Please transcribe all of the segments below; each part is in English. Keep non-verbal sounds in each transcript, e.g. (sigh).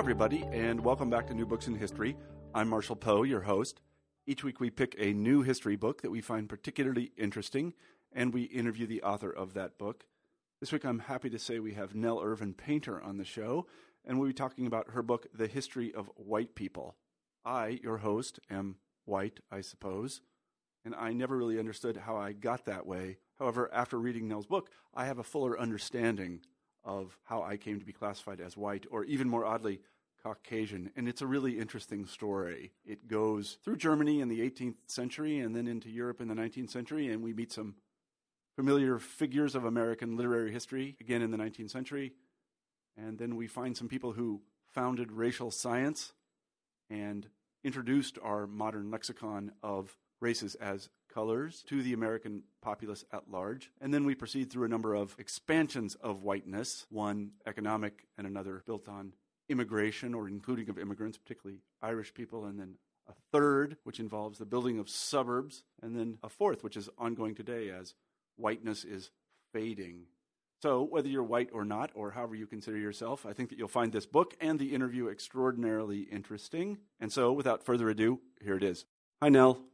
everybody, and welcome back to New Books in History. I'm Marshall Poe, your host. Each week we pick a new history book that we find particularly interesting, and we interview the author of that book. This week I'm happy to say we have Nell Irvin Painter on the show, and we'll be talking about her book, The History of White People. I, your host, am white, I suppose, and I never really understood how I got that way. However, after reading Nell's book, I have a fuller understanding of how I came to be classified as white, or even more oddly, Caucasian. And it's a really interesting story. It goes through Germany in the 18th century and then into Europe in the 19th century, and we meet some familiar figures of American literary history again in the 19th century. And then we find some people who founded racial science and introduced our modern lexicon of races as colors to the American populace at large. And then we proceed through a number of expansions of whiteness, one economic and another built on immigration or including of immigrants, particularly Irish people, and then a third, which involves the building of suburbs, and then a fourth, which is ongoing today as whiteness is fading. So, whether you're white or not, or however you consider yourself, I think that you'll find this book and the interview extraordinarily interesting. And so, without further ado, here it is. Hi, Nell.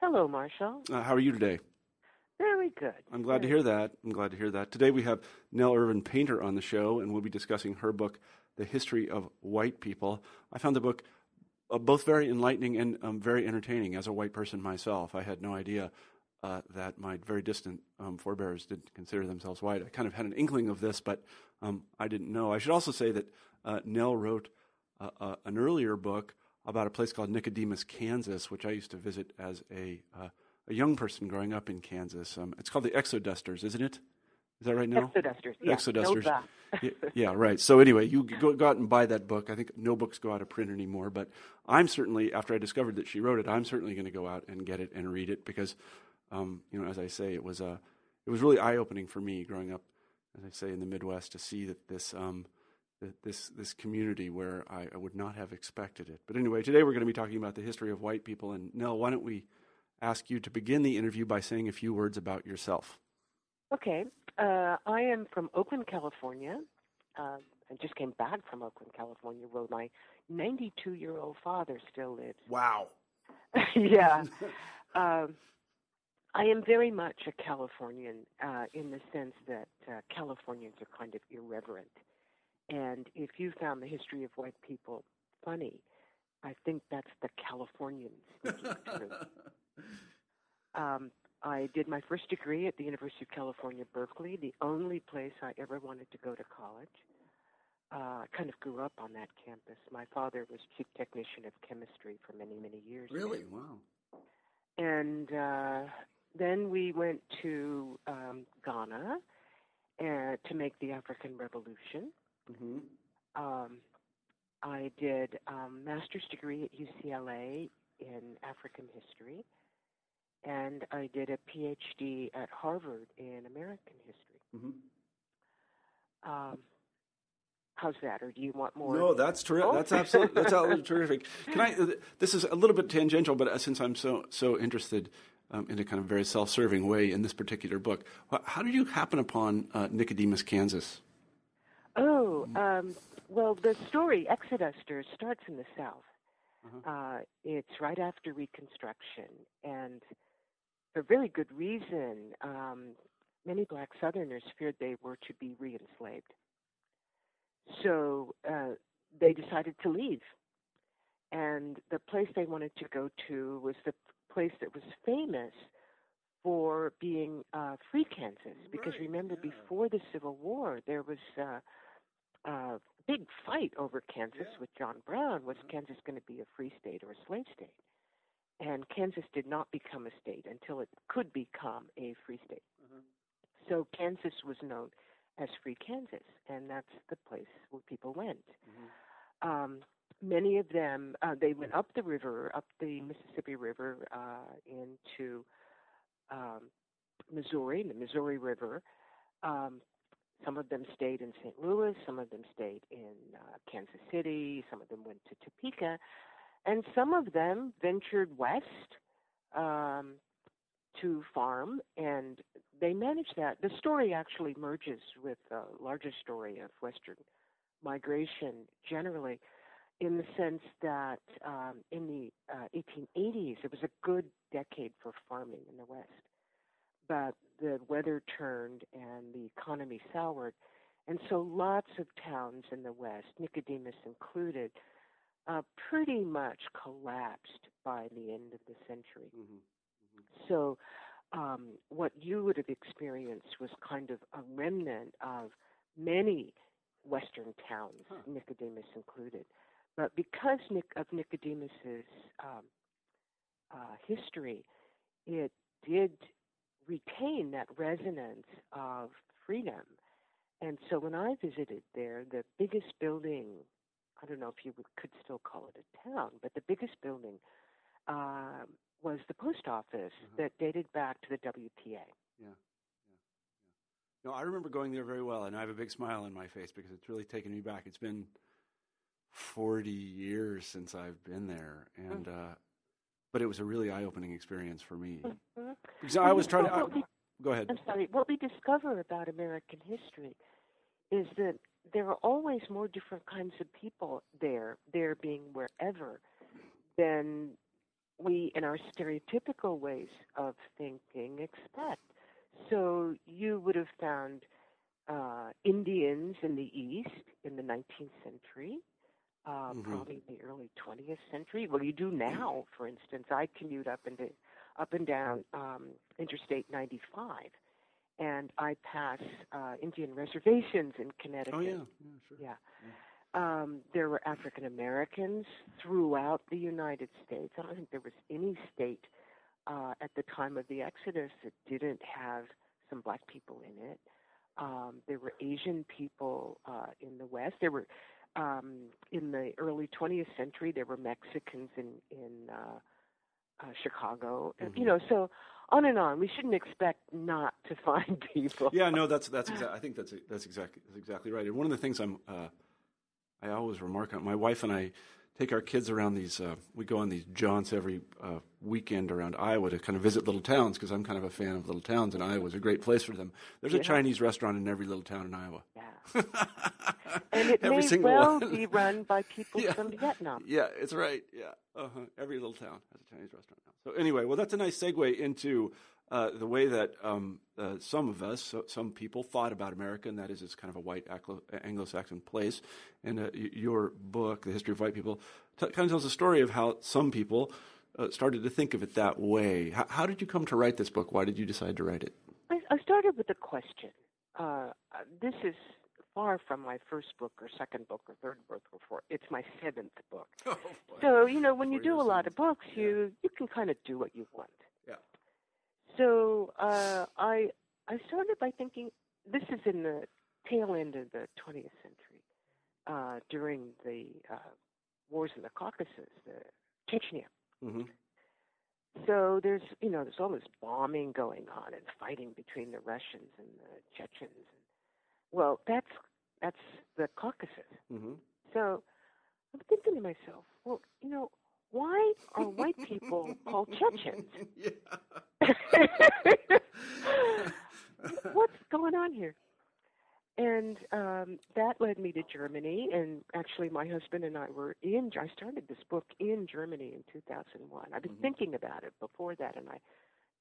Hello, Marshall. Uh, how are you today? Very good. I'm glad to hear that. I'm glad to hear that. Today we have Nell Irvin Painter on the show, and we'll be discussing her book, The History of White People. I found the book uh, both very enlightening and um, very entertaining as a white person myself. I had no idea uh, that my very distant um, forebears didn't consider themselves white. I kind of had an inkling of this, but um, I didn't know. I should also say that uh, Nell wrote uh, uh, an earlier book about a place called Nicodemus, Kansas, which I used to visit as a uh, a young person growing up in Kansas. Um, it's called the Exodusters, isn't it? Is that right now? Exodusters. Yeah. Exodusters. yeah, yeah, right. So anyway, you go, go out and buy that book. I think no books go out of print anymore, but I'm certainly after I discovered that she wrote it, I'm certainly going to go out and get it and read it because, um, you know, as I say, it was a, uh, it was really eye opening for me growing up, as I say in the Midwest, to see that this. Um, this this community where I, I would not have expected it. But anyway, today we're going to be talking about the history of white people. And Nell, why don't we ask you to begin the interview by saying a few words about yourself. Okay. Uh, I am from Oakland, California. Uh, I just came back from Oakland, California, where my 92 year old father still lives. Wow. (laughs) yeah. (laughs) um, I am very much a Californian uh, in the sense that uh, Californians are kind of irreverent. And if you found the history of white people funny, I think that's the Californians speaking. (laughs) Um, I did my first degree at the University of California, Berkeley, the only place I ever wanted to go to college. Uh, I kind of grew up on that campus. My father was chief technician of chemistry for many, many years. Really? Wow. And uh, then we went to um, Ghana uh, to make the African Revolution. Mm-hmm. Um, I did a um, master's degree at UCLA in African history and I did a PhD at Harvard in American history. Mm-hmm. Um, how's that? Or do you want more? No, that's terrific. Oh. That's absolutely that's absolutely (laughs) terrific. Can I? This is a little bit tangential, but uh, since I'm so so interested. Um, in a kind of very self-serving way in this particular book, how did you happen upon uh, Nicodemus, Kansas? Oh, um, well, the story Exodusters starts in the South. Uh-huh. Uh, it's right after Reconstruction, and for very good reason, um, many black Southerners feared they were to be re enslaved. So uh, they decided to leave. And the place they wanted to go to was the place that was famous for being uh, free Kansas. Because right, remember, yeah. before the Civil War, there was uh, a big fight over Kansas yeah. with John Brown. Was mm-hmm. Kansas going to be a free state or a slave state? and Kansas did not become a state until it could become a free state. Mm-hmm. So Kansas was known as Free Kansas, and that's the place where people went. Mm-hmm. Um, many of them, uh, they went up the river, up the Mississippi River uh, into um, Missouri, the Missouri River. Um, some of them stayed in St. Louis, some of them stayed in uh, Kansas City, some of them went to Topeka, and some of them ventured west um, to farm, and they managed that. The story actually merges with the larger story of Western migration generally. in the sense that um, in the uh, 1880s, it was a good decade for farming in the West. But the weather turned and the economy soured. And so lots of towns in the West, Nicodemus included, uh, pretty much collapsed by the end of the century. Mm-hmm. Mm-hmm. So um, what you would have experienced was kind of a remnant of many Western towns, huh. Nicodemus included. But because Nic- of Nicodemus's um, uh, history, it did retain that resonance of freedom. And so when I visited there, the biggest building, I don't know if you would, could still call it a town, but the biggest building uh, was the post office mm-hmm. that dated back to the WPA. Yeah. yeah. No, I remember going there very well, and I have a big smile on my face because it's really taken me back. It's been 40 years since I've been there, and mm-hmm. uh, but it was a really eye-opening experience for me mm-hmm. because I was trying to. I, we, go ahead. I'm sorry. What we discover about American history is that there are always more different kinds of people there, there being wherever, than we, in our stereotypical ways of thinking, expect. So you would have found uh, Indians in the East in the 19th century, uh, mm-hmm. probably in the early 20th century. Well, you do now, for instance. I commute up and up and down um, Interstate 95, and I pass uh, Indian reservations in Connecticut. Oh yeah, yeah, sure. yeah. yeah. Um, there were African Americans throughout the United States. I don't think there was any state uh, at the time of the Exodus that didn't have some black people in it. Um, there were Asian people uh, in the West. There were um, in the early 20th century. There were Mexicans in in uh, uh, Chicago. Mm-hmm. You know, so on and on. We shouldn't expect not to (laughs) find people. Yeah, no, that's that's. Exa- I think that's that's exactly that's exactly right. And one of the things I'm uh, I always remark on. My wife and I take our kids around these. Uh, we go on these jaunts every uh, weekend around Iowa to kind of visit little towns because I'm kind of a fan of little towns, and Iowa is a great place for them. There's yeah. a Chinese restaurant in every little town in Iowa. (laughs) And it every may well one. be run by people (laughs) yeah. from Vietnam. Yeah, it's right. Yeah, uh-huh. every little town has a Chinese restaurant now. So anyway, well, that's a nice segue into uh, the way that um, uh, some of us, so, some people, thought about America, and that is it's kind of a white Anglo-Saxon place. And uh, your book, The History of White People, t- kind of tells a story of how some people uh, started to think of it that way. H- how did you come to write this book? Why did you decide to write it? I, I started with a question. Uh, this is far from my first book or second book or third book or fourth. It's my seventh book. (laughs) Oh, so you know, when you do a lot of books, yeah. you you can kind of do what you want. Yeah. So uh, I I started by thinking this is in the tail end of the 20th century, uh, during the uh, wars in the Caucasus, the Chechnya. Mm-hmm. So there's you know there's all this bombing going on and fighting between the Russians and the Chechens. Well, that's that's the Caucasus. Mm-hmm. So I'm thinking to myself, well, you know, why are white people called Chechens? (laughs) (laughs) What's going on here? And um, that led me to Germany. And actually, my husband and I were in, I started this book in Germany in 2001. I've been mm-hmm. thinking about it before that, and I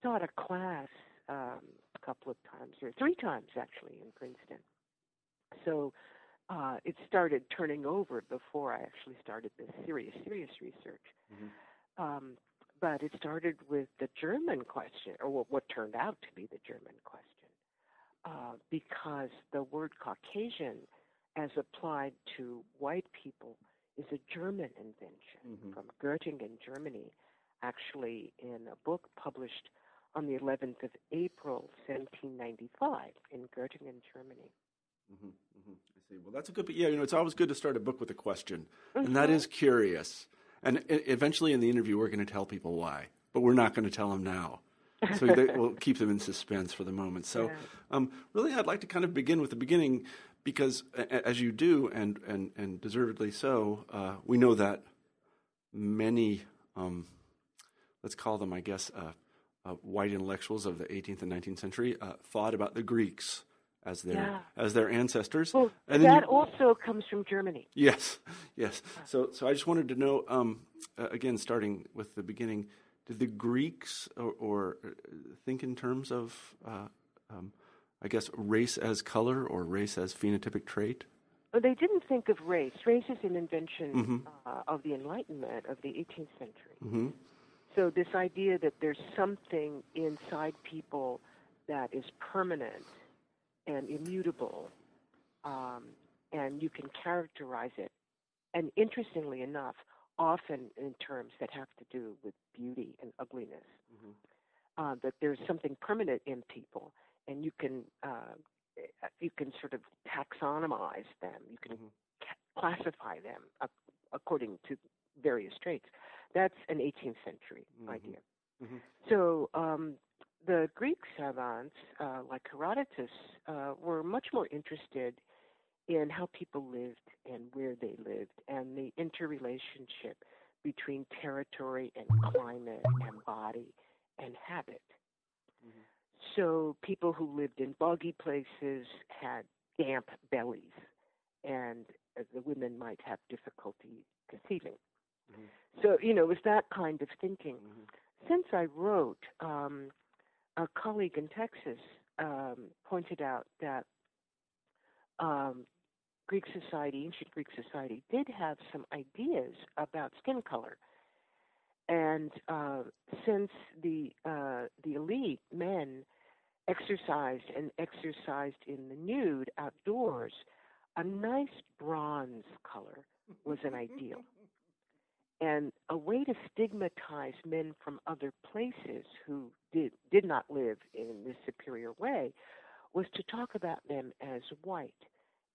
taught a class um, a couple of times, or three times actually, in Princeton. So uh, it started turning over before I actually started this serious, serious research. Mm-hmm. Um, but it started with the German question, or what turned out to be the German question, uh, because the word Caucasian, as applied to white people, is a German invention mm-hmm. from Göttingen, Germany, actually in a book published on the 11th of April, 1795, in Göttingen, Germany. Mm-hmm, mm-hmm. I see. Well, that's a good. Yeah, you know, it's always good to start a book with a question, mm-hmm. and that is curious. And eventually, in the interview, we're going to tell people why, but we're not going to tell them now. so (laughs) we'll keep them in suspense for the moment. So, um, really, I'd like to kind of begin with the beginning, because as you do, and and and deservedly so, uh, we know that many, um, let's call them, I guess, uh, uh, white intellectuals of the 18th and 19th century uh, thought about the Greeks as their Yeah. as their ancestors. Well, and that you- also comes from Germany. Yes, yes. So, so I just wanted to know, um, uh, again, starting with the beginning, did the Greeks or, or uh, think in terms of, uh, um, I guess, race as color or race as phenotypic trait? Well, They didn't think of race. Race is an invention Mhm. uh, of the Enlightenment of the 18th century. hmm So this idea that there's something inside people that is permanent and immutable, um, and you can characterize it, and interestingly enough, often in terms that have to do with beauty and ugliness, Mhm. uh, that there's something permanent in people, and you can uh, you can sort of taxonomize them. You can Mhm. ca- classify them ac- according to various traits. That's an 18th century Mhm. idea. Mhm. So um, the Greek savants, uh, like Herodotus, uh, were much more interested in how people lived and where they lived and the interrelationship between territory and climate and body and habit. Mhm. So people who lived in boggy places had damp bellies, and the women might have difficulty conceiving. Mhm. So, you know, it was that kind of thinking. Mhm. Since I wrote, um, a colleague in Texas um, pointed out that um, Greek society, ancient Greek society, did have some ideas about skin color. And uh, since the uh, the elite men exercised and exercised in the nude outdoors, a nice bronze color was an (laughs) ideal. And a way to stigmatize men from other places who did did not live in this superior way was to talk about them as white,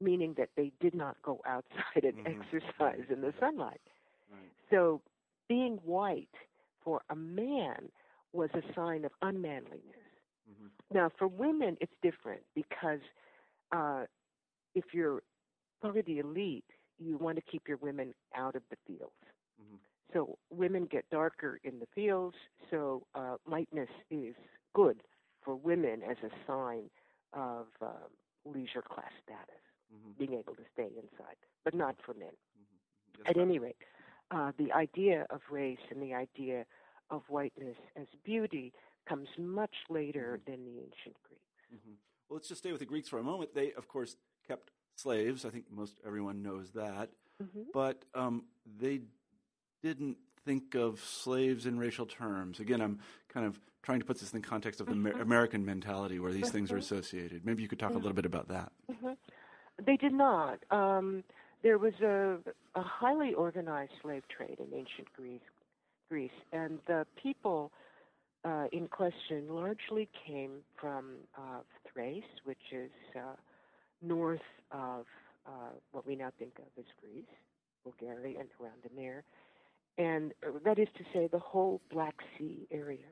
meaning that they did not go outside and (laughs) Mhm. exercise in the sunlight. Right. So being white for a man was a sign of unmanliness. Mhm. Now, for women, it's different because uh, if you're part of the elite, you want to keep your women out of the fields. Mhm. So women get darker in the fields, so uh, lightness is good for women as a sign of uh, leisure class status, Mhm. being able to stay inside, but not for men. That's At right. any rate, uh, the idea of race and the idea of whiteness as beauty comes much later Mhm. than the ancient Greeks. Mhm. Well, let's just stay with the Greeks for a moment. They, of course, kept slaves. I think most everyone knows that. But um, they didn't think of slaves in racial terms. Again, I'm kind of trying to put this in the context of the Mhm. American mentality where these things are Mhm. associated. Maybe you could talk a Mhm. little bit about that. hmm They did not. Um, there was a, a highly organized slave trade in ancient Greece, Greece, and the people uh, in question largely came from uh, Thrace, which is uh, north of uh, what we now think of as Greece, Bulgaria, and around the there, and that is to say, the whole Black Sea area.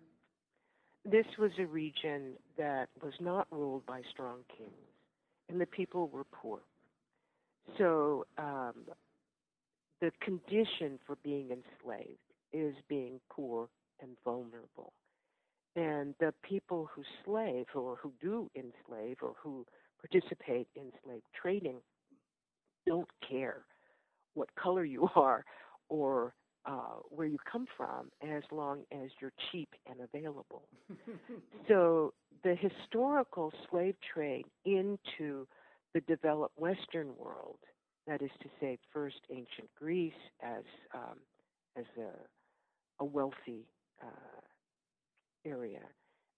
This was a region that was not ruled by strong kings and the people were poor. So um, the condition for being enslaved is being poor and vulnerable. And the people who slave or who do enslave or who participate in slave trading don't care what color you (laughs) are or uh, where you come from as long as you're cheap and available. (laughs) So the historical slave trade into the developed Western world, that is to say, first ancient Greece as um, as a, a wealthy uh, area,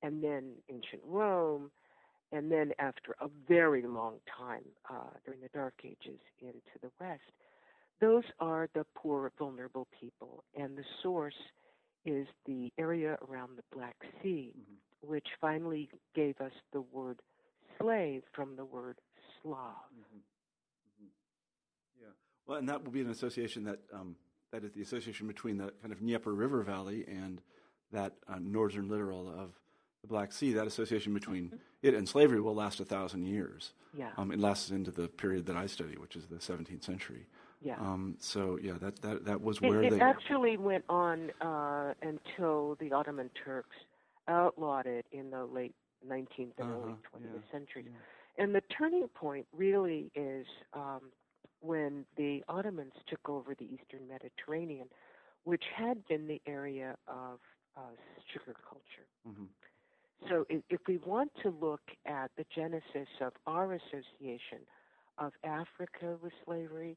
and then ancient Rome, and then after a very long time uh, during the Dark Ages into the West. Those are the poor, vulnerable people, and the source is the area around the Black Sea, Mhm. which finally gave us the word slave from the word Slav. Mhm. Mhm. Yeah. Well, and that will be an association that um, that is the association between the kind of Dnieper River Valley and that uh, northern littoral of the Black Sea. That association between it and slavery will last a thousand years. Yeah, Um, it lasts into the period that I study, which is the 17th century. Yeah. Um, so yeah, that, that that was where it they. actually went on uh, until the Ottoman Turks outlawed it in the late 19th and early Uh-huh, 20th yeah, centuries. yeah. and the turning point really is um, when the Ottomans took over the Eastern Mediterranean, which had been the area of uh, sugar culture. Mm-hmm. So, if, if we want to look at the genesis of our association of Africa with slavery,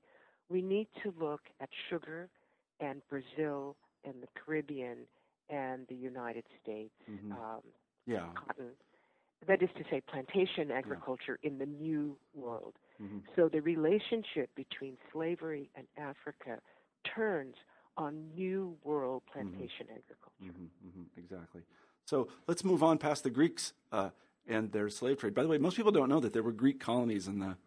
we need to look at sugar and Brazil and the Caribbean and the United States, Mhm. um, Yeah. cotton. That is to say, plantation agriculture in the New World. Mm-hmm. So the relationship between slavery and Africa turns on New World plantation agriculture. Mm-hmm, mm-hmm, exactly. So let's move on past the Greeks uh, and their slave trade. By the way, most people don't know that there were Greek colonies in the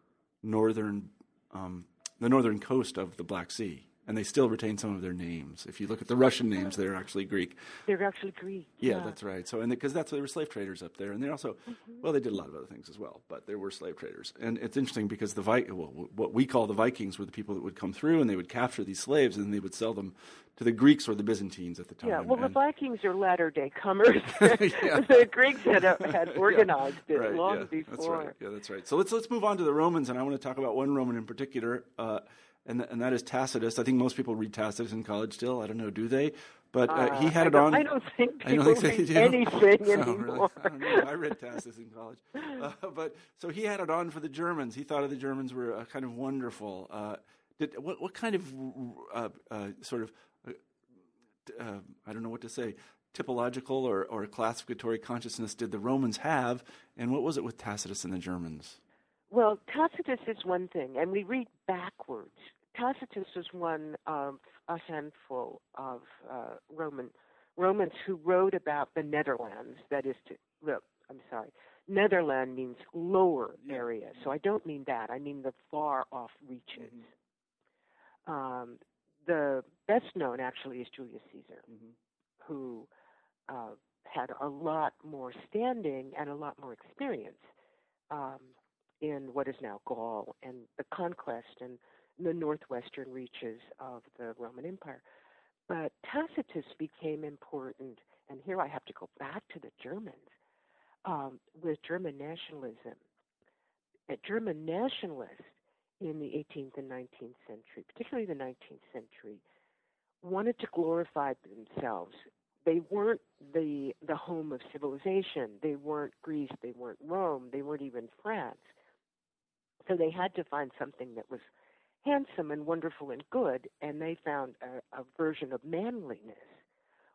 northern, um, the northern coast of the Black Sea, and they still retain some of their names. If you look at the Russian names, they're actually Greek. They're actually Greek. Yeah, that's right. So, and because that's there were slave traders up there, and they also, well, they did a lot of other things as well, but there were slave traders. And it's interesting because the Vi- well, what we call the Vikings were the people that would come through, and they would capture these slaves, and they would sell them to the Greeks or the Byzantines at the time. Yeah, well, the Vikings are latter day comers. (laughs) (laughs) The Greeks had, uh, had (laughs) organized it right, long yeah, before. That's right. Yeah, that's right. So let's let's move on to the Romans, and I want to talk about one Roman in particular, uh, and th- and that is Tacitus. I think most people read Tacitus in college still. I don't know, do they? But uh, he Uh, had I it on. I don't think I don't people think read do. anything (laughs) Oh, really? anymore. I, don't know. I read Tacitus in college, uh, but so he had it on for the Germans. He thought of the Germans were uh, kind of wonderful. Uh, did what what kind of uh, uh, sort of uh, uh, I don't know what to say typological or, or classificatory consciousness did the Romans have, and what was it with Tacitus and the Germans? Well, Tacitus is one thing, and we read backwards. Tacitus was one of a handful of uh, Roman Romans who wrote about the Netherlands. That is to look. I'm sorry. Netherland means lower area, so I don't mean that. I mean the far off reaches. Um, the best known, actually, is Julius Caesar, who uh, had a lot more standing and a lot more experience um, in what is now Gaul and the conquest and the northwestern reaches of the Roman Empire. But Tacitus became important, and here I have to go back to the Germans um, with German nationalism. Uh, German nationalists in the 18th and 19th century, particularly the 19th century, wanted to glorify themselves. They weren't the the home of civilization. They weren't Greece. They weren't Rome. They weren't even France. So they had to find something that was handsome and wonderful and good, and they found a, a version of manliness,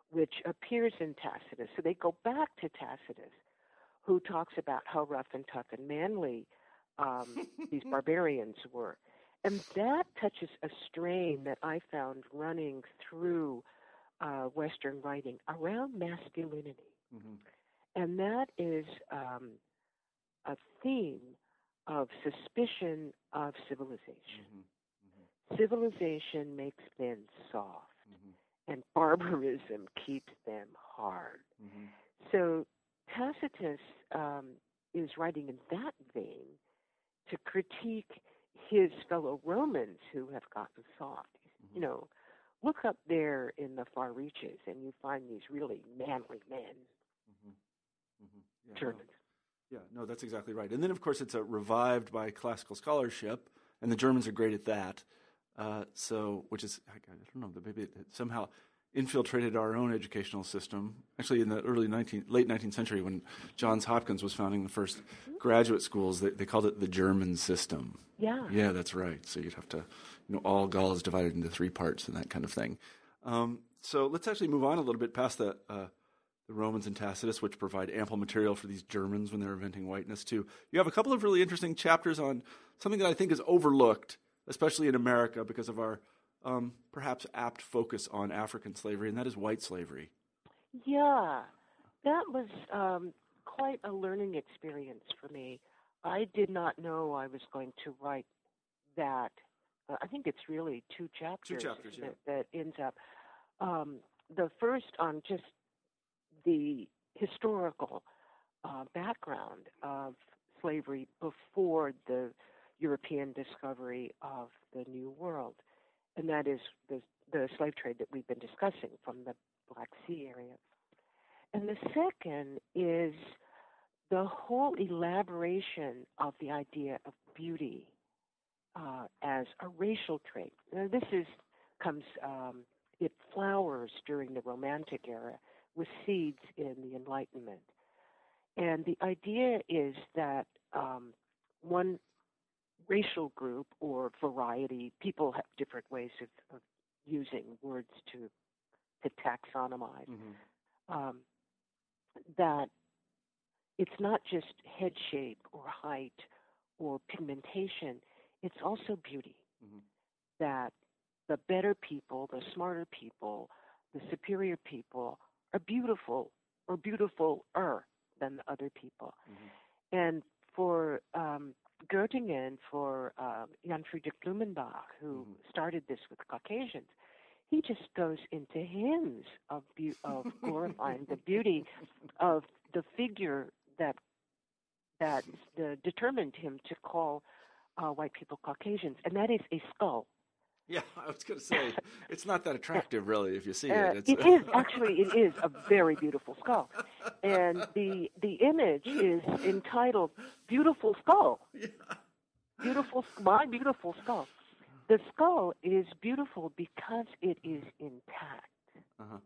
which appears in Tacitus. So they go back to Tacitus, who talks about how rough and tough and manly um, (laughs) these barbarians were. And that touches a strain that I found running through uh, Western writing around masculinity. Mm-hmm. And that is um, a theme of suspicion of civilization. Mm-hmm. Civilization makes men soft, and barbarism keeps them hard. Mm-hmm. So Tacitus um, is writing in that vein to critique his fellow Romans who have gotten soft. Mm-hmm. You know, look up there in the far reaches and you find these really manly men, Yeah, no. Germans. Yeah, no, that's exactly right. And then, of course, it's revived by classical scholarship, and the Germans are great at that. Uh, so, which is, I, I don't know, maybe it somehow infiltrated our own educational system. Actually, in the early 19th, late 19th century, when Johns Hopkins was founding the first graduate schools, they, they called it the German system. Yeah. Yeah, that's right. So you'd have to, you know, all Gaul is divided into three parts and that kind of thing. Um, so let's actually move on a little bit past the uh, the Romans and Tacitus, which provide ample material for these Germans when they're inventing whiteness too. You have a couple of really interesting chapters on something that I think is overlooked, especially in America, because of our um, perhaps apt focus on African slavery, and that is white slavery. Yeah, that was um, quite a learning experience for me. I did not know I was going to write that. Uh, I think it's really two chapters, two chapters, yeah. that, that ends up. Um, the first on just the historical uh, background of slavery before the European discovery of the New World, and that is the the slave trade that we've been discussing from the Black Sea area. And the second is the whole elaboration of the idea of beauty uh, as a racial trait. Now, this is comes um, it flowers during the Romantic era with seeds in the Enlightenment, and the idea is that um, one racial group or variety, people have different ways of, of using words to to taxonomize. Mm-hmm. Um, that it's not just head shape or height or pigmentation, it's also beauty. Mhm. That the better people, the smarter people, the superior people are beautiful or beautifuler than the other people. Mhm. And for um, Göttingen, for um, Johann Friedrich Blumenbach, who Mhm. started this with Caucasians, he just goes into hymns of beau- of glorifying the beauty of the figure that that uh, determined him to call uh, white people Caucasians, and that is a skull. (laughs) Yeah, I was going to say it's not that attractive, really, if you see Uh, it. It's, it is actually it is a very beautiful skull, and the the image is entitled "Beautiful Skull." (laughs) Yeah. Beautiful, my beautiful skull. The skull is beautiful because it is intact. Uh-huh.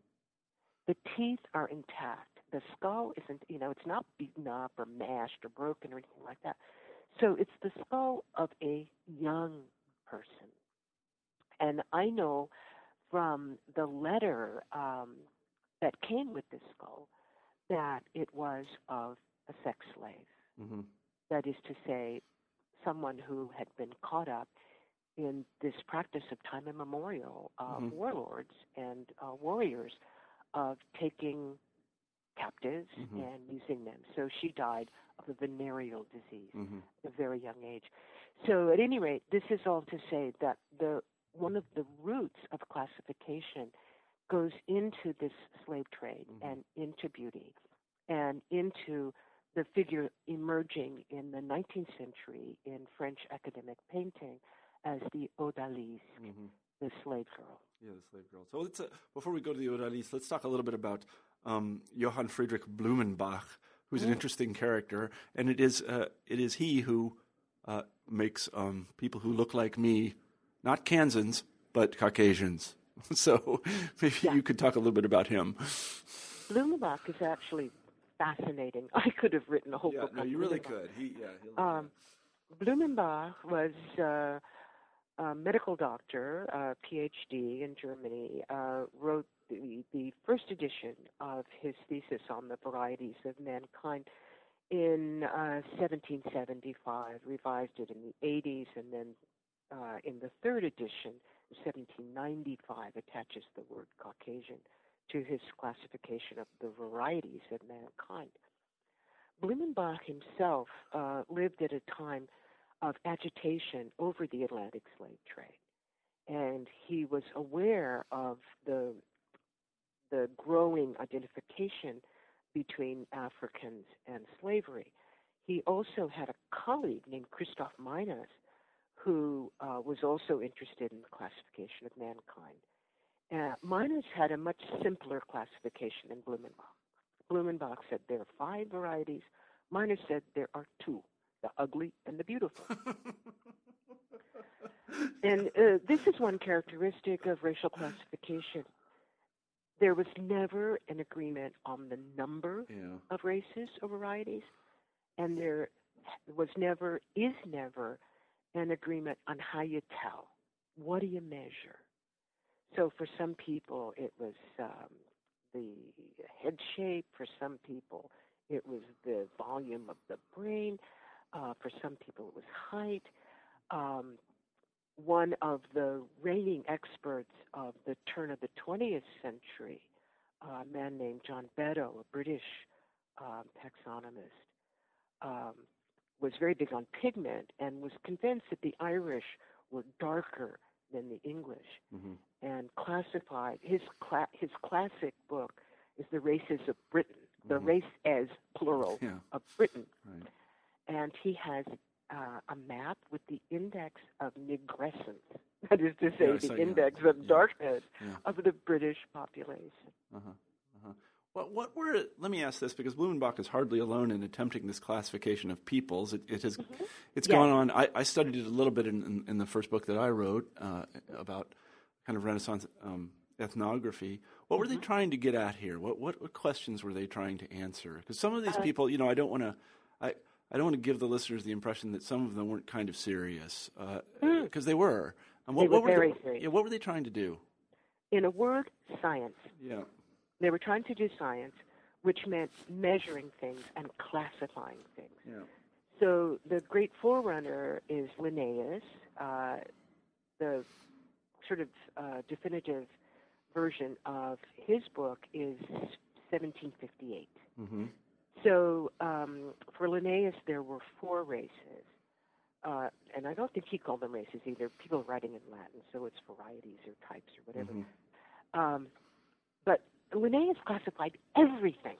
The teeth are intact. The skull isn't, you know, it's not beaten up or mashed or broken or anything like that. So it's the skull of a young person. And I know from the letter um, that came with this skull that it was of a sex slave. hmm That is to say, someone who had been caught up in this practice of time immemorial of Mhm. warlords and uh, warriors of taking captives Mhm. and using them. So she died of a venereal disease hmm at a very young age. So at any rate, this is all to say that the one of the roots of classification goes into this slave trade Mhm. and into beauty and into the figure emerging in the 19th century in French academic painting as the odalisque, hmm the slave girl. Yeah, the slave girl. So let's uh, before we go to the Odalisque, let's talk a little bit about um, Johann Friedrich Blumenbach, who's an Mm. interesting character, and it is uh, it is he who uh, makes um, people who look like me not Kansans but Caucasians. (laughs) So maybe Yeah. you could talk a little bit about him. Blumenbach is actually fascinating. (laughs) I could have written a whole Yeah, book no, you really could. He, yeah, Um, Blumenbach was uh, a medical doctor, uh, PhD in Germany, uh, wrote the, the first edition of his thesis on the varieties of mankind in uh, 1775, revised it in the 80s, and then uh, in the third edition, 1795, attaches the word Caucasian to his classification of the varieties of mankind. Blumenbach himself uh, lived at a time of agitation over the Atlantic slave trade, and he was aware of the the growing identification between Africans and slavery. He also had a colleague named Christoph Meiners, who uh, was also interested in the classification of mankind. Uh, had a much simpler classification than Blumenbach. Blumenbach said there are five varieties. Meiners said there are two the ugly and the beautiful. (laughs) and uh, this is one characteristic of racial classification. There was never an agreement on the number yeah. of races or varieties, and there was never, is never, an agreement on how you tell. What do you measure? So for some people, it was um, the head shape. For some people, it was the volume of the brain. Uh, for some people, it was height. Um, one of the reigning experts of the turn of the 20th century, a man named John Beddoe, a British um, taxonomist, um, was very big on pigment and was convinced that the Irish were darker than the English hmm and classified his cla- his classic book is the races of Britain, the Mhm. race as plural Yeah. of Britain, Right. and he has uh, a map with the index of nigrescence, (laughs) that is to say, Yeah, the index of yeah, darkness of the British population. Uh-huh. Uh-huh. What, what were let me ask this because Blumenbach is hardly alone in attempting this classification of peoples. It, it has Mm-hmm. it's Yeah. gone on. I, I studied it a little bit in, in, in the first book that I wrote uh, about kind of Renaissance um, ethnography. What were they trying to get at here? What, what what questions were they trying to answer? Because some of these people, you know, I don't want to I. I don't want to give the listeners the impression that some of them weren't kind of serious, because they were. And what, They were what were very they, serious. Yeah, what were they trying to do? In a word, science. Yeah. They were trying to do science, which meant measuring things and classifying things. Yeah. So the great forerunner is Linnaeus. Uh, the sort of uh, definitive version of his book is 1758. Mm-hmm. So um, for Linnaeus, there were four races. Uh, and I don't think he called them races either. People writing in Latin, so it's varieties or types or whatever. Mm-hmm. Um, but Linnaeus classified everything,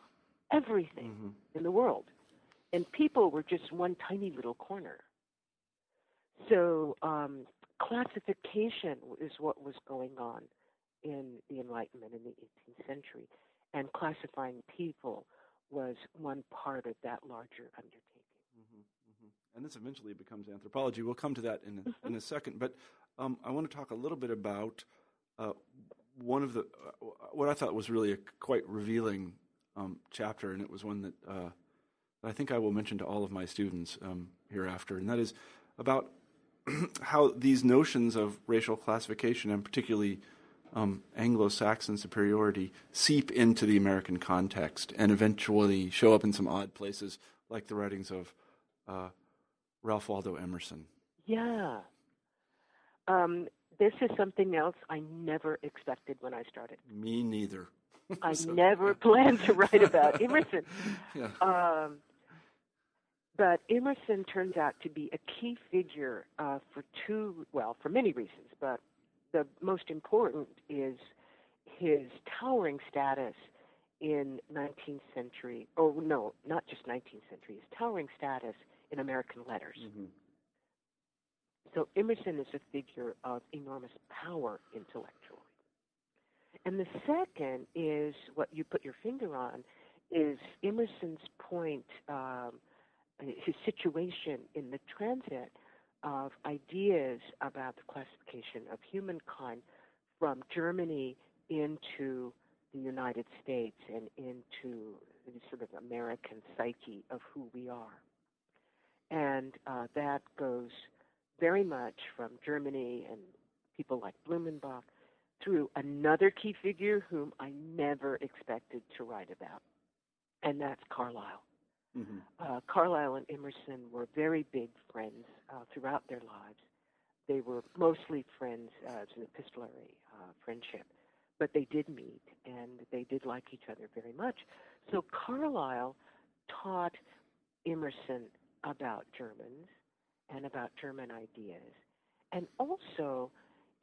everything Mm-hmm. in the world, and people were just one tiny little corner. So um, classification is what was going on in the Enlightenment in the 18th century, and classifying people was one part of that larger undertaking. Mm-hmm. Mm-hmm. And this eventually becomes anthropology. We'll come to that in a, in a second. But um, I want to talk a little bit about uh, one of the uh, what I thought was really a quite revealing um, chapter, and it was one that, uh, that I think I will mention to all of my students um, hereafter, and that is about (clears throat) how these notions of racial classification, and particularly um, Anglo-Saxon superiority, seep into the American context and eventually show up in some odd places, like the writings of uh, Ralph Waldo Emerson. Yeah. Um, this is something else I never expected when I started. Me neither. (laughs) I So, never planned to write about (laughs) Emerson. Yeah. Um, but Emerson turns out to be a key figure uh, for two, well, for many reasons, but the most important is his towering status in 19th century, oh no, not just 19th century, his towering status in American letters. Mhm. So Emerson is a figure of enormous power intellectually. And the second is what you put your finger on is Emerson's point, um, his situation in the transit of ideas about the classification of humankind from Germany into the United States and into the sort of American psyche of who we are. And uh, that goes very much from Germany and people like Blumenbach through another key figure whom I never expected to write about, and that's Carlyle. Mhm. Uh, Carlyle and Emerson were very big friends uh, throughout their lives. They were mostly friends uh, as an epistolary uh, friendship, but they did meet and they did like each other very much. So Carlyle taught Emerson about Germans and about German ideas, and also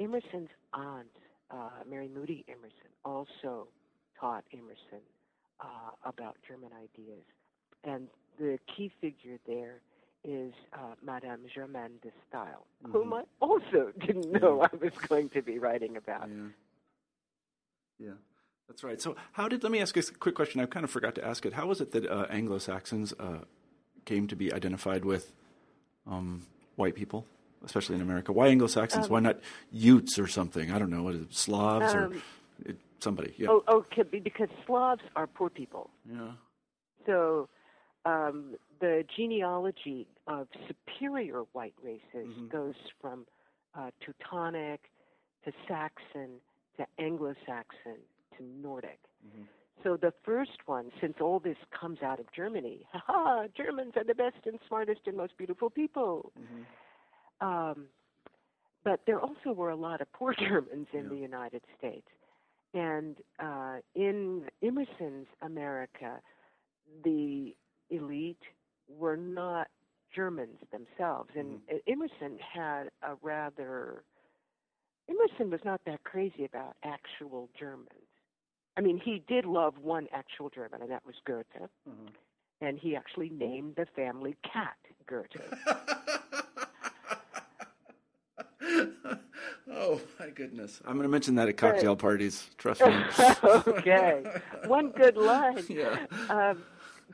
Emerson's aunt, uh, Mary Moody Emerson, also taught Emerson uh, about German ideas. And the key figure there is uh, Madame Germaine de Stael, whom Mhm. I also (laughs) didn't know I was going to be writing about. Yeah. Yeah. That's right. So, how did? Let me ask a quick question. I kind of forgot to ask it. How was it that uh, Anglo Saxons uh, came to be identified with um, white people, especially in America? Why Anglo Saxons? Why not Jutes or something? I don't know. What is it, Slavs or Um, it, somebody? Yeah. Oh, oh, could be because Slavs are poor people. Yeah. So um, the genealogy of superior white races Mhm. goes from uh, Teutonic to Saxon to Anglo-Saxon to Nordic. Mhm. So the first one, since all this comes out of Germany, (laughs) ha Germans are the best and smartest and most beautiful people. Mhm. Um, but there also were a lot of poor (laughs) Germans in Yeah. the United States. And uh, in Emerson's America, the elite were not Germans themselves. And Emerson had a rather, Emerson was not that crazy about actual Germans. I mean, he did love one actual German, and that was Goethe. Mhm. And he actually named the family cat Goethe. (laughs) oh my goodness. I'm going to mention that at cocktail parties. Trust me. (laughs) okay. One good line. (laughs) Yeah. Um,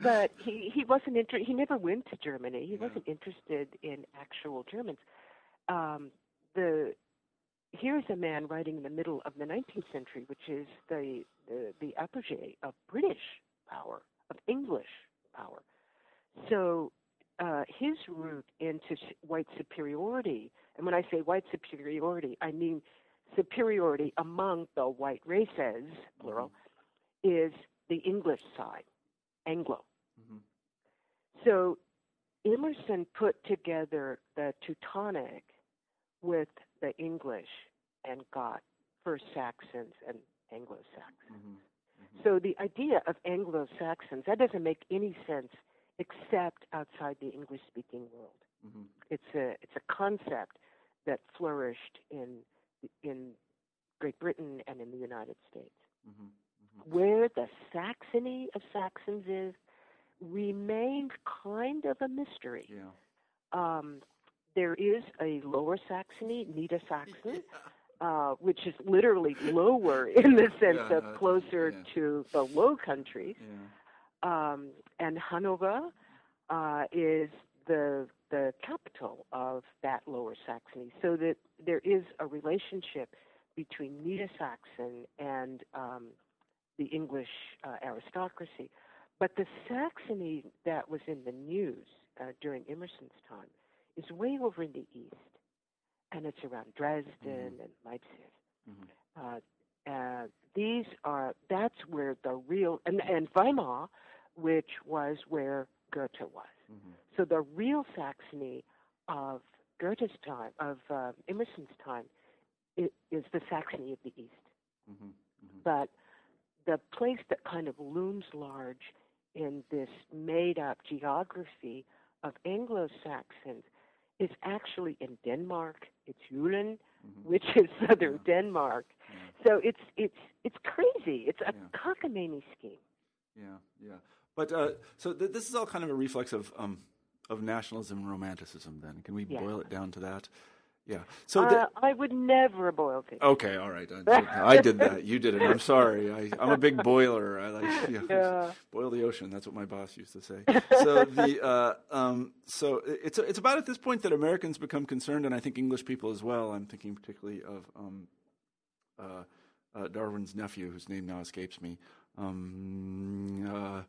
but he, he wasn't inter- he never went to Germany. He Yeah. wasn't interested in actual Germans. Um, the here's a man writing in the middle of the 19th century, which is the the, the apogee of British power, of English power. So uh, his route into white superiority, and when I say white superiority, I mean superiority among the white races, plural, is the English side, Anglo. Mhm. So Emerson put together the Teutonic with the English and got first Saxons and Anglo Saxons. Mhm. So the idea of Anglo Saxons, that doesn't make any sense except outside the English speaking world. Mhm. It's a it's a concept that flourished in in Great Britain and in the United States. Mhm. Where the Saxony of Saxons is remained kind of a mystery. Yeah. Um, there is a lower Saxony, Niedersachsen, (laughs) uh, which is literally lower in the sense Yeah, of closer yeah. to the Low Countries. Yeah. Um, and Hanover uh, is the the capital of that lower Saxony, so that there is a relationship between Niedersachsen and um, the English uh, aristocracy. But the Saxony that was in the news uh, during Emerson's time is way over in the east, and it's around Dresden Mhm. and Leipzig. Mhm. Uh, uh, these are that's where the real and, and Weimar, which was where Goethe was. Mhm. So the real Saxony of Goethe's time, of uh, Emerson's time, is the Saxony of the East. Mhm. Mhm. But the place that kind of looms large in this made-up geography of Anglo-Saxons is actually in Denmark. It's Jylland, Mhm. which is (laughs) southern Yeah. Denmark. Yeah. So it's it's it's crazy. It's a Yeah. cockamamie scheme. Yeah, yeah. But uh, so th- this is all kind of a reflex of um, of nationalism and romanticism. Then can we boil it down to that? Yeah. So uh, the, I would never boil things. okay, all right. I did, I did that. You did it. I'm sorry. I, I'm a big boiler. I like (laughs) you know, Yeah. boil the ocean. That's what my boss used to say. So the uh, um, so it's it's about at this point that Americans become concerned, and I think English people as well. I'm thinking particularly of um, uh, uh, Darwin's nephew, whose name now escapes me. Um, uh,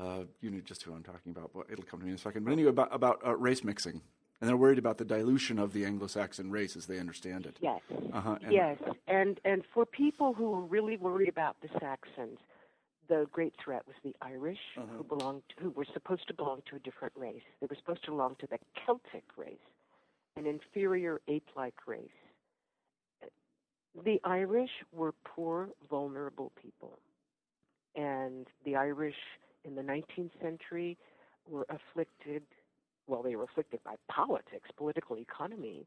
uh, you know just who I'm talking about, but it'll come to me in a second. But anyway, about about uh, race mixing, and they're worried about the dilution of the Anglo-Saxon race as they understand it. Yes. Uh-huh, and- yes. And and for people who were really worried about the Saxons, the great threat was the Irish, Uh-huh. who belonged who were supposed to belong to a different race. They were supposed to belong to the Celtic race, an inferior ape-like race. The Irish were poor, vulnerable people. And the Irish in the 19th century were afflicted, well, they were afflicted by politics, political economy,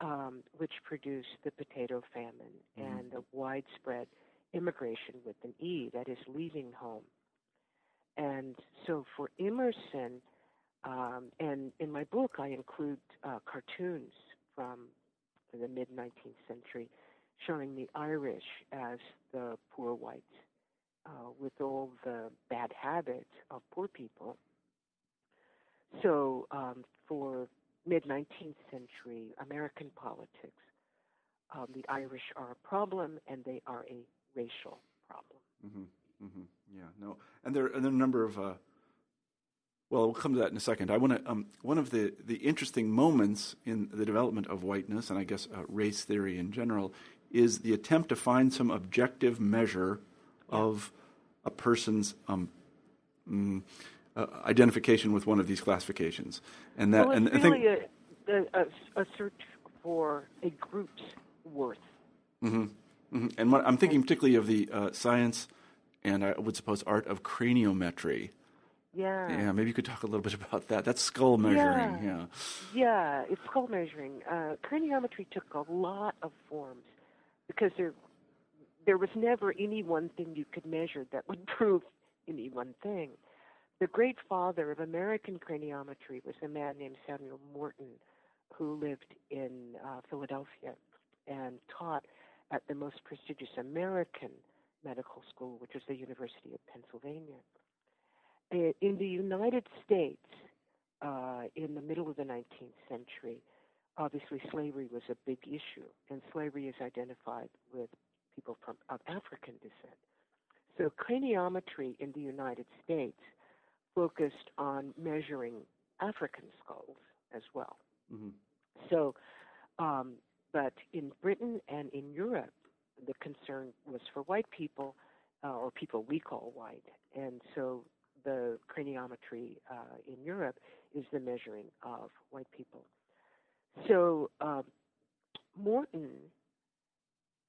um, which produced the potato famine Mhm. and the widespread immigration with an E, that is, leaving home. And so for Emerson, um, and in my book, I include uh, cartoons from the mid 19th century showing the Irish as the poor whites uh, with all the bad habits of poor people. So um, for mid 19th century American politics, um, the Irish are a problem and they are a racial problem. Mm-hmm. Mm-hmm. Yeah. No. And there, and there are a number of. Uh, well, we'll come to that in a second. I want to. Um, one of the the interesting moments in the development of whiteness, and I guess uh, race theory in general, is the attempt to find some objective measure of a person's um, mm, uh, identification with one of these classifications, and that. well, and it's I think. a, a, a, search for a group's worth. hmm hmm And what, I'm thinking particularly of the uh, science, and I would suppose art of craniometry. Yeah. Yeah, maybe you could talk a little bit about that. That's skull measuring. Yeah. Yeah, it's skull measuring. Uh, craniometry took a lot of forms because there there was never any one thing you could measure that would (laughs) prove any one thing. The great father of American craniometry was a man named Samuel Morton, who lived in uh, Philadelphia, and taught at the most prestigious American medical school, which was the University of Pennsylvania. In the United States, uh, in the middle of the 19th century, obviously slavery was a big issue, and slavery is identified with people from of African descent. So craniometry in the United States focused on measuring African skulls as well. Mm-hmm. So, um, but in Britain and in Europe, the concern was for white people, uh, or people we call white, and so the craniometry uh, in Europe is the measuring of white people. So um, Morton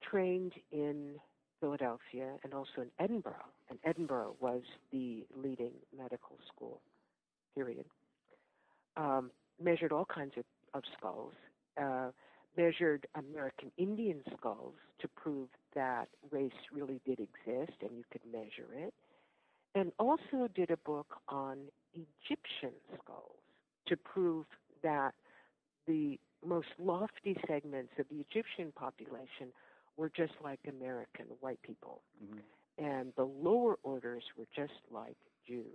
trained in Philadelphia and also in Edinburgh, and Edinburgh was the leading medical school, period. Um, measured all kinds of, of skulls, uh, measured American Indian skulls to prove that race really did exist and you could measure it, and also did a book on Egyptian skulls to prove that the most lofty segments of the Egyptian population were just like American white people, mm-hmm. And the lower orders were just like Jews.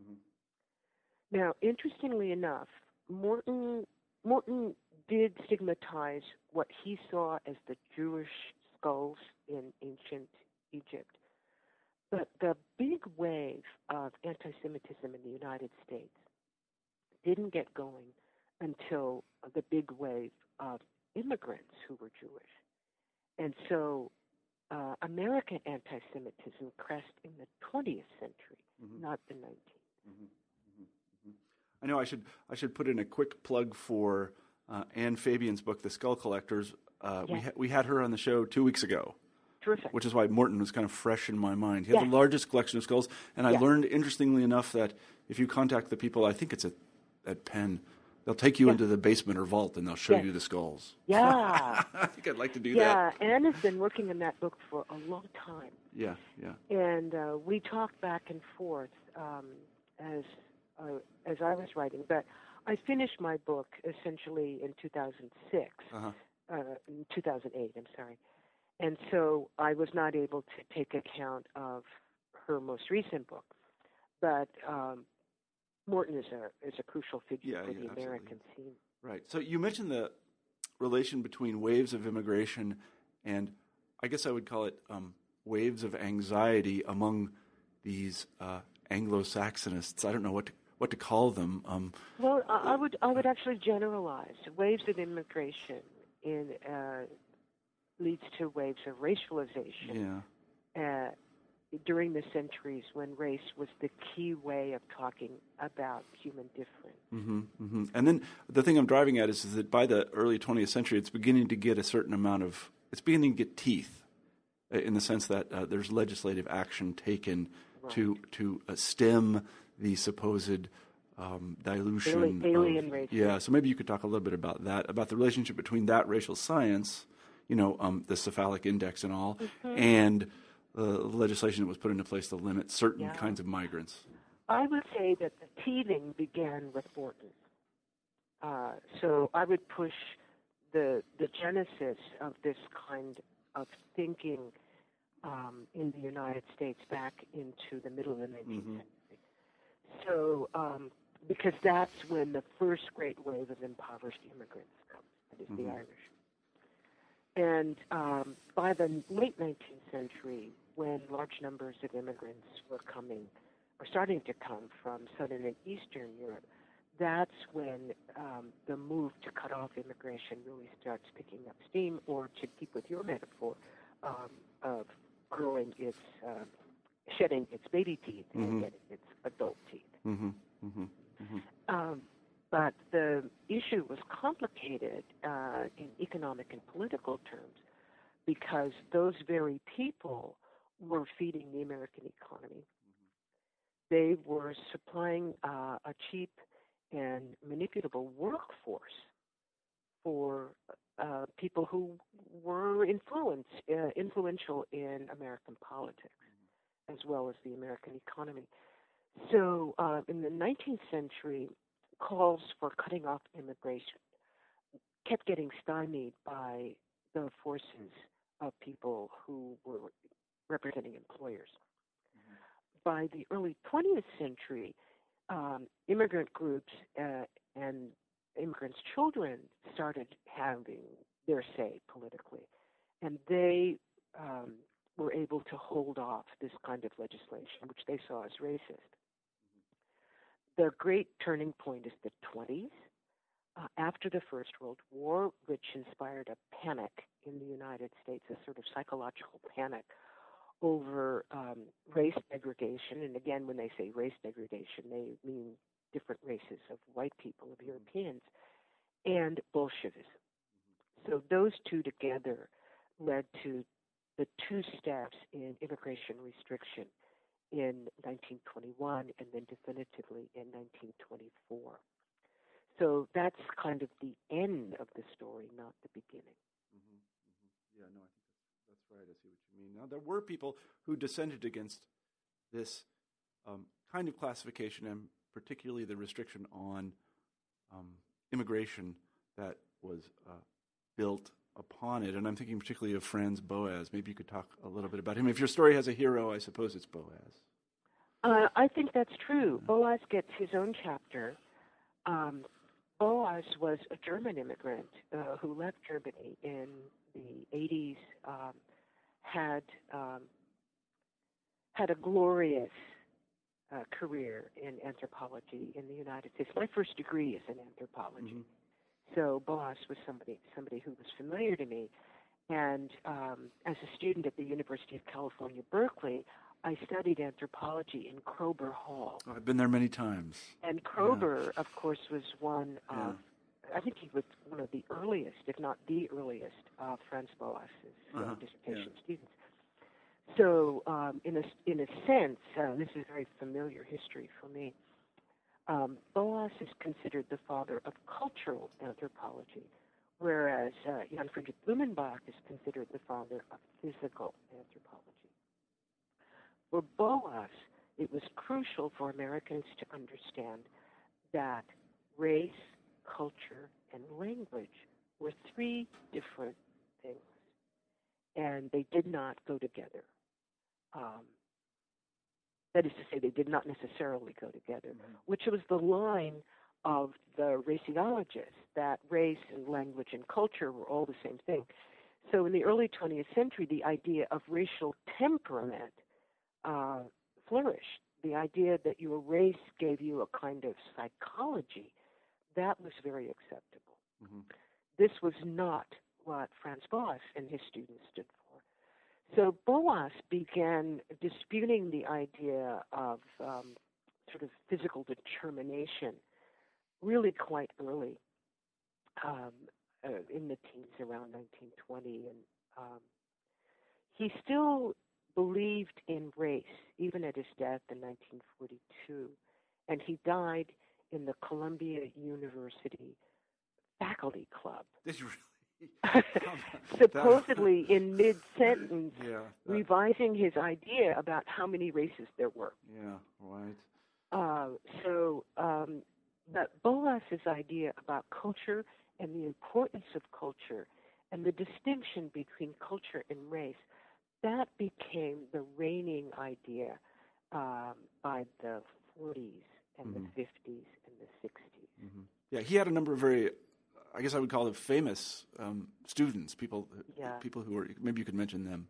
Mm-hmm. Now, interestingly enough, Morton Morton did stigmatize what he saw as the Jewish skulls in ancient Egypt. But the big wave of anti Semitism in the United States didn't get going until the big wave of immigrants who were Jewish. And so uh, American anti Semitism crest in the 20th century, mm-hmm. not the 19th. Mm-hmm. Mm-hmm. mm-hmm. I know I should, I should put in a quick plug for uh, Ann Fabian's book, The Skull Collectors. Uh, yes. we, ha- we had her on the show two weeks ago. Terrific. Which is why Morton was kind of fresh in my mind. He had yes. the largest collection of skulls, and I yes. learned, interestingly enough, that if you contact the people, I think it's at, at Penn, they'll take you into the basement or vault and they'll show you the skulls. Yeah. (laughs) I think I'd like to do yeah. that. Yeah, Ann has been working on that book for a long time. Yeah, yeah. And uh, we talked back and forth um, as uh, as I was writing, but I finished my book essentially in 2006, uh-huh. uh, in 2008. I'm sorry, and so I was not able to take account of her most recent book, but um, Morton is a is a crucial figure yeah, for yeah, the absolutely. American scene. Right. So you mentioned the relation between waves of immigration and I guess I would call it um, waves of anxiety among these uh, Anglo-Saxonists. I don't know what to what to call them. Um, well, I, I would I would actually generalize waves of immigration in uh, leads to waves of racialization. Yeah. Uh, during the centuries when race was the key way of talking about human difference. Mm-hmm, mm-hmm. And then the thing I'm driving at is, is, that by the early 20th century, it's beginning to get a certain amount of, it's beginning to get teeth uh, in the sense that uh, there's legislative action taken right. to, to uh, stem the supposed um, dilution. Alien, of, race. Yeah, so maybe you could talk a little bit about that, about the relationship between that racial science, you know, um, the cephalic index and all, mm-hmm. and the legislation that was put into place to limit certain yeah. kinds of migrants. I would say that the teething began with Morton. Uh, so I would push the the genesis of this kind of thinking um, in the United States back into the middle of the 19th mm-hmm. century. So, um, because that's when the first great wave of impoverished immigrants comes, that is mm-hmm. the Irish. And um, by the late 19th century, when large numbers of immigrants were coming, or starting to come from Southern and Eastern Europe, that's when um, the move to cut off immigration really starts picking up steam, or to keep with your metaphor um, of growing its, uh, shedding its baby teeth mm-hmm. and getting its adult teeth. Mm-hmm. Mm-hmm. mm-hmm. Um, but the issue was complicated uh, in economic and political terms because those very people were feeding the American economy. Mm-hmm. They were supplying uh, a cheap and manipulable workforce for uh, people who were uh, influential in American politics mm-hmm. as well as the American economy. So, uh, in the 19th century, calls for cutting off immigration kept getting stymied by the forces of people who were representing employers. Mm-hmm. By the early 20th century, um, immigrant groups uh, and immigrants' children started having their say politically, and they um, were able to hold off this kind of legislation, which they saw as racist. The great turning point is the 20s. Uh, after the First World War, which inspired a panic in the United States, a sort of psychological panic over um, race degradation. And again, when they say race degradation, they mean different races of white people, of Europeans, and Bolshevism. So those two together led to the two steps in immigration restriction in 1921 and then definitively in 1924. So that's kind of the end of the story, not the beginning. Mm-hmm, mm-hmm. Yeah, no, I think that's, that's right. I see what you mean. Now, there were people who dissented against this um, kind of classification and particularly the restriction on um, immigration that was uh, built upon it. And I'm thinking particularly of Franz Boas. Maybe you could talk a little bit about him. If your story has a hero, I suppose it's Boas. Uh, I think that's true. Boas gets his own chapter. Um, Boas was a German immigrant uh, who left Germany in the 80s, um, had um, had a glorious uh, career in anthropology in the United States. My first degree is in anthropology. Mm-hmm. So Boas was somebody somebody who was familiar to me, and um, as a student at the University of California, Berkeley, I studied anthropology in Kroeber Hall. Oh, I've been there many times. And Kroeber, yeah. of course, was one of, yeah. I think he was one of the earliest, if not the earliest, of Franz Boas's uh, uh-huh. dissertation yeah. students. So, um, in a in a sense, uh, this is very familiar history for me. Um, Boas is considered the father of cultural anthropology, whereas uh, Johann Friedrich Blumenbach is considered the father of physical anthropology. For Boas, it was crucial for Americans to understand that race, culture, and language were three different things, and they did not go together. Um, that is to say, they did not necessarily go together, mm-hmm. which was the line of the raciologists that race and language and culture were all the same thing. So in the early 20th century, the idea of racial temperament uh, flourished. The idea that your race gave you a kind of psychology, that was very acceptable. Mm-hmm. This was not what Franz Boas and his students stood so Boas began disputing the idea of um, sort of physical determination really quite early um, uh, in the teens around 1920. And um, he still believed in race, even at his death in 1942. And he died in the Columbia University Faculty Club. Did you really? (laughs) supposedly in mid sentence (laughs) yeah, revising his idea about how many races there were. Yeah, right. Uh, so, um, but Boas's idea about culture and the importance of culture and the distinction between culture and race, that became the reigning idea um, by the 40s and mm-hmm. the 50s and the 60s. Mm-hmm. Yeah, he had a number of very I guess I would call them famous um, students, people, yeah. people who are maybe you could mention them.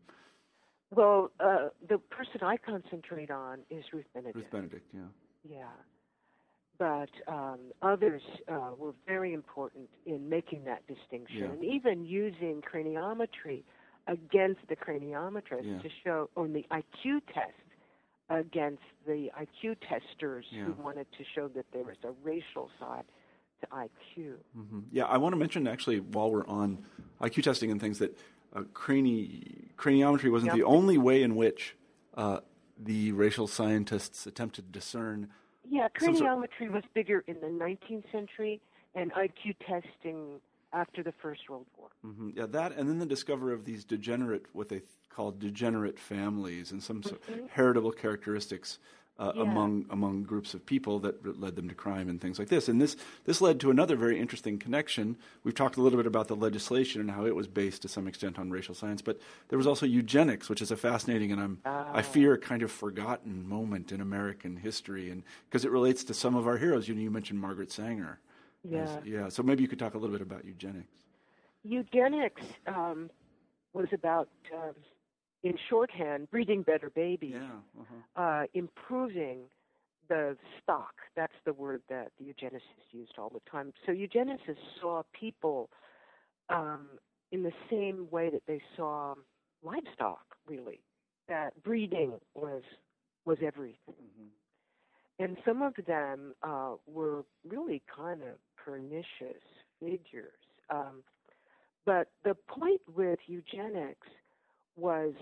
Well, uh, the person I concentrate on is Ruth Benedict. Ruth Benedict, yeah. Yeah, but um, others uh, were very important in making that distinction, yeah. and even using craniometry against the craniometrist yeah. to show, on the IQ test against the IQ testers who wanted to show that there was a racial side to IQ. Mm-hmm. Yeah, I want to mention actually while we're on IQ testing and things that uh, crani- craniometry wasn't yep. the only way in which uh, the racial scientists attempted to discern. Yeah, craniometry was bigger in the 19th century, and IQ testing after the First World War. Mm-hmm. Yeah, that, and then the discovery of these degenerate, what they call degenerate families, and some mm-hmm. sort of heritable characteristics uh, Yeah. among among groups of people that led them to crime and things like this. And this this led to another very interesting connection. We've talked a little bit about the legislation and how it was based to some extent on racial science, but there was also eugenics, which is a fascinating and I'm I Ah. fear kind of forgotten moment in American history, and because it relates to some of our heroes. You know, you mentioned Margaret Sanger. as- Yeah. yeah. So maybe you could talk a little bit about eugenics. Eugenics um, was about, um, in shorthand, breeding better babies, Yeah. Uh-huh. uh, improving the stock. That's the word that the eugenicists used all the time. So eugenicists saw people um, in the same way that they saw livestock, really. That breeding was was everything. Mhm. And some of them uh, were really kind of pernicious figures. Um, but the point with eugenics was,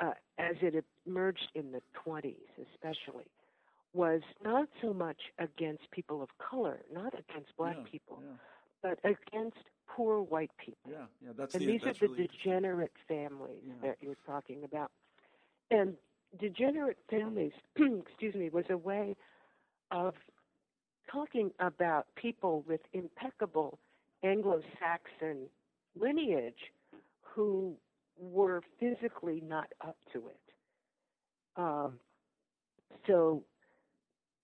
uh, as it emerged in the 20s especially, was not so much against people of color, not against black Yeah, people, Yeah. but against poor white people. Yeah. Yeah. That's And the, these are the really degenerate families Yeah. that you're talking about. And degenerate families, (clears throat) excuse me, was a way of talking about people with impeccable Anglo-Saxon lineage who were physically not up to it. Um, so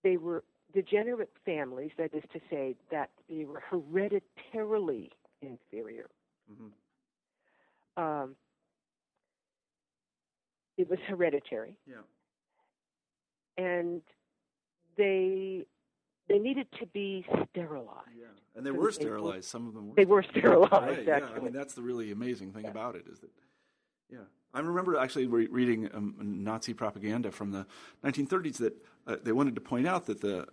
they were degenerate families, that is to say, that they were hereditarily inferior. Mhm. Um, it was hereditary, Yeah. and they they needed to be sterilized. Yeah. And they So were they were- sterilized. Some of them were. They were sterilized, Right, yeah. I mean, that's the really amazing thing Yeah. about it is that, yeah. I remember actually re- reading um, Nazi propaganda from the 1930s that uh, they wanted to point out that the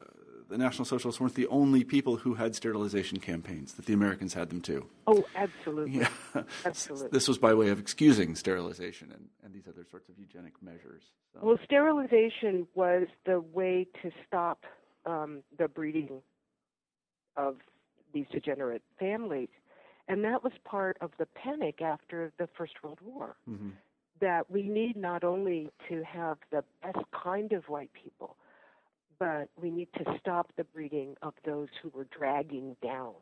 the National Socialists weren't the only people who had sterilization campaigns; that the Americans had them too. Oh, absolutely. Yeah. (laughs) Absolutely. This was by way of excusing sterilization and, and these other sorts of eugenic measures. So, Well, sterilization was the way to stop um, the breeding of these degenerate families. And that was part of the panic after the First World War. mhm. That we need not only to have the best kind of white people, but we need to stop the breeding of those who were dragging down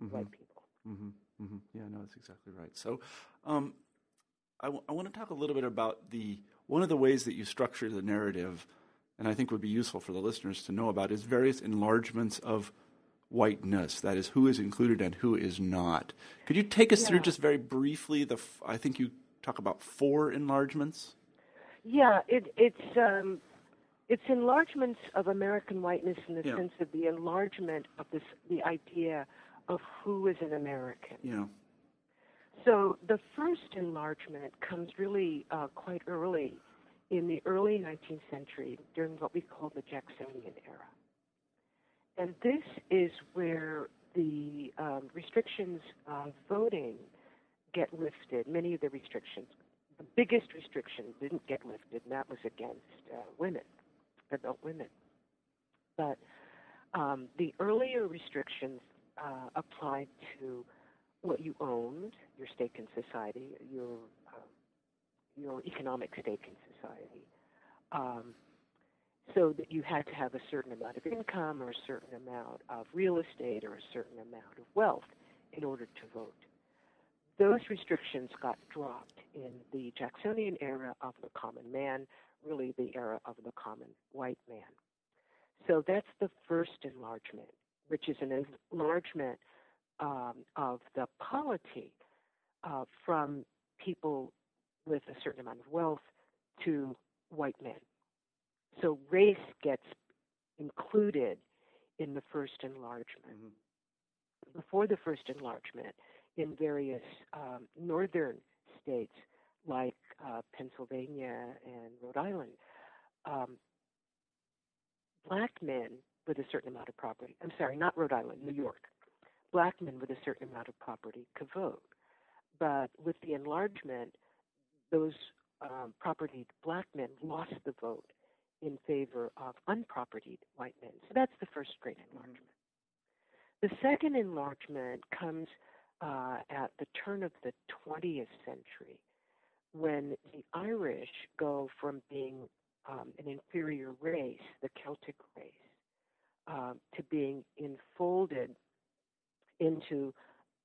Mhm. white people. hmm hmm Yeah, no, that's exactly right. So, um, I, w- I want to talk a little bit about the one of the ways that you structure the narrative, and I think would be useful for the listeners to know about, is various enlargements of whiteness. That is, who is included and who is not. Could you take us through just very briefly the? f- I think you talk about four enlargements. Yeah, it, it's um, it's enlargements of American whiteness in the Yeah. sense of the enlargement of this the idea of who is an American. Yeah. So the first enlargement comes really uh, quite early in the early 19th century during what we call the Jacksonian era. And this is where the um, restrictions of voting get lifted, many of the restrictions. The biggest restriction didn't get lifted, and that was against uh, women, adult women. But um, the earlier restrictions uh, applied to what you owned, your stake in society, your uh, your economic stake in society, um, so that you had to have a certain amount of income or a certain amount of real estate or a certain amount of wealth in order to vote. Those restrictions got dropped in the Jacksonian era of the common man, really the era of the common white man. So that's the first enlargement, which is an enlargement um, of the polity uh, from people with a certain amount of wealth to white men. So race gets included in the first enlargement. Before the first enlargement, in various um, northern states like uh, Pennsylvania and Rhode Island, um, black men with a certain amount of property, I'm sorry, not Rhode Island, New York, black men with a certain amount of property could vote. But with the enlargement, those um, propertied black men lost the vote in favor of unpropertied white men. So that's the first great enlargement. The second enlargement comes uh, at the turn of the 20th century when the Irish go from being um, an inferior race, the Celtic race, uh, to being enfolded into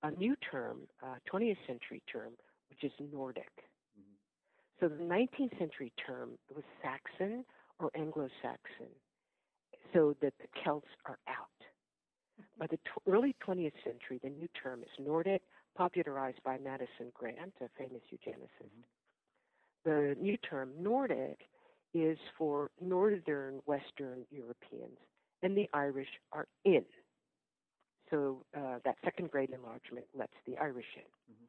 a new term, uh, 20th century term, which is Nordic. Mm-hmm. So the 19th century term was Saxon or Anglo Saxon, so that the Celts are out. By the t- early 20th century, the new term is Nordic, popularized by Madison Grant, a famous eugenicist. Mm-hmm. The new term Nordic is for Northern Western Europeans, and the Irish are in. So uh, that second grade enlargement lets the Irish in. Mm-hmm.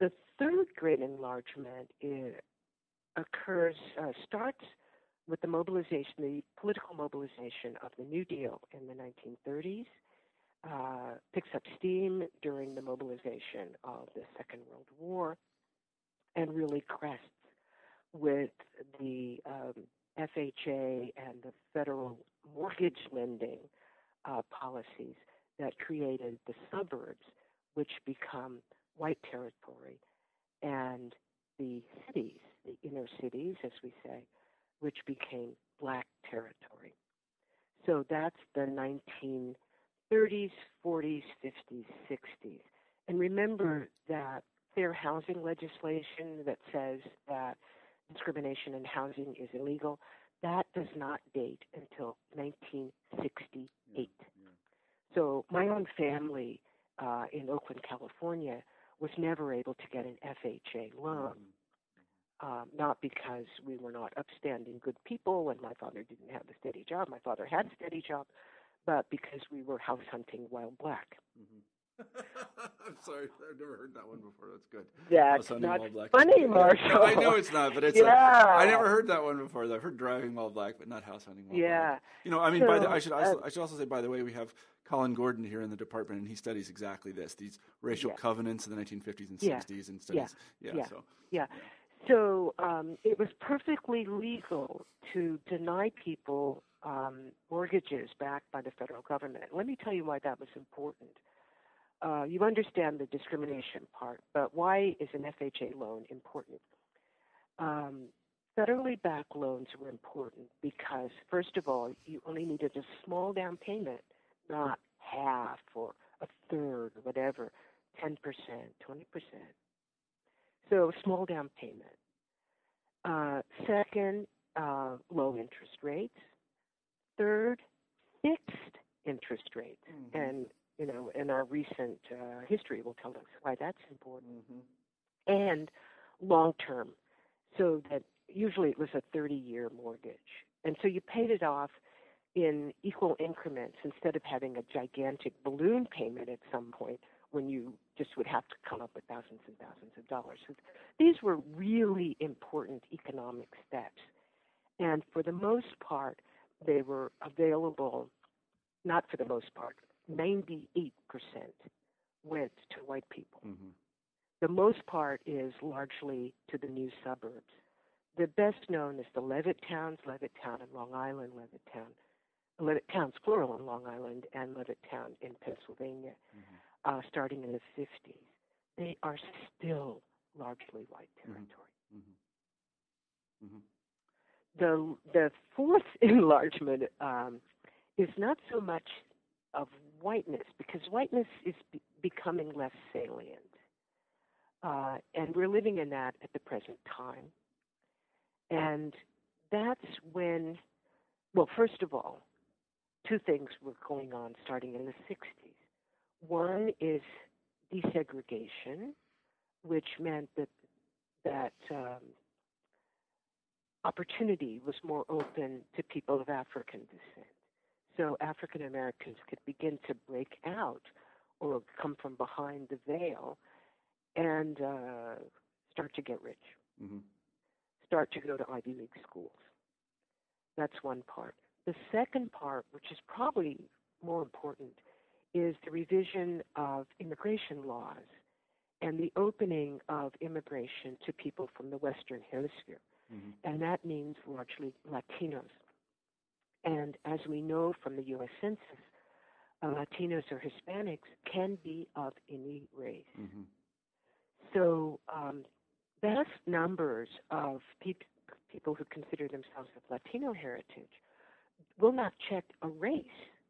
The third grade enlargement is, occurs, uh, starts with the mobilization, the political mobilization of the New Deal in the 1930s, uh, picks up steam during the mobilization of the Second World War, and really crests with the um, FHA and the federal mortgage lending uh, policies that created the suburbs, which become white territory, and the cities, the inner cities, as we say, which became black territory. So that's the 1930s, 40s, 50s, 60s. And remember that fair housing legislation that says that discrimination in housing is illegal, that does not date until 1968. Yeah, yeah. So my own family uh, in Oakland, California, was never able to get an FHA loan. Um, not because we were not upstanding good people and my father didn't have a steady job. My father had a steady job, but because we were house hunting while black. Mm-hmm. (laughs) I'm sorry, I've never heard that one before. That's good. That's not funny, Marshall. I know it's not, but it's. Yeah. A, I never heard that one before. I've heard driving while black, but not house hunting while yeah. black. You know, I mean, so, by the, I should also, uh, I should also say, by the way, we have Colin Gordon here in the department, and he studies exactly this: these racial yeah. covenants in the 1950s and 60s, yeah. and studies. Yeah. Yeah. yeah. So. Yeah. So um, it was perfectly legal to deny people um, mortgages backed by the federal government. Let me tell you why that was important. Uh, you understand the discrimination part, but why is an FHA loan important? Um, federally backed loans were important because, first of all, you only needed a small down payment, not half or a third whatever, 10%, 20%. So, small down payment. Uh, second, uh, low interest rates. Third, fixed interest rates. Mm-hmm. And you know, in our recent uh, history will tell us why that's important. Mm-hmm. And long term, so that usually it was a 30 year mortgage. And so you paid it off in equal increments instead of having a gigantic balloon payment at some point when you just would have to come up with thousands and thousands of dollars. So these were really important economic steps. And for the most part, they were available, not for the most part, 98% went to white people. Mm-hmm. The most part is largely to the new suburbs. The best known is the Levitt towns, Levittown in Long Island, Levittown, Levitt towns plural in Long Island, and Levittown in Pennsylvania, mm-hmm. Uh, starting in the 50s. They are still largely white mm-hmm. territory. Mm-hmm. The the fourth (laughs) enlargement um, is not so much of whiteness because whiteness is be- becoming less salient. Uh, and we're living in that at the present time. And that's when, well, first of all, two things were going on starting in the 60s. One is desegregation, which meant that that um, opportunity was more open to people of African descent so African Americans could begin to break out or come from behind the veil and uh, start to get rich, mm-hmm. start to go to Ivy League schools. That's one part. The second part, which is probably more important, is the revision of immigration laws and the opening of immigration to people from the Western Hemisphere. Mm-hmm. And that means largely Latinos. And as we know from the U.S. Census, uh, Latinos or Hispanics can be of any race. Mm-hmm. So um, vast numbers of pe- people who consider themselves of Latino heritage, will not check a race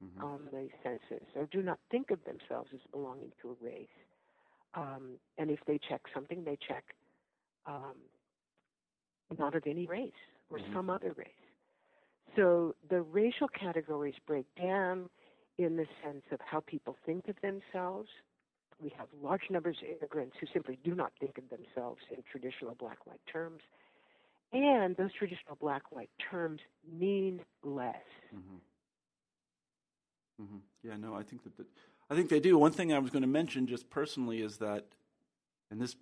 Mhm. on the census or do not think of themselves as belonging to a race. Um, and if they check something, they check um, not of any race or Mhm. some other race. So the racial categories break down in the sense of how people think of themselves. We have large numbers of immigrants who simply do not think of themselves in traditional black white terms. And those traditional black white terms mean less. hmm hmm Yeah, no, I think that the, I think they do. One thing I was going to mention, just personally, is that, and this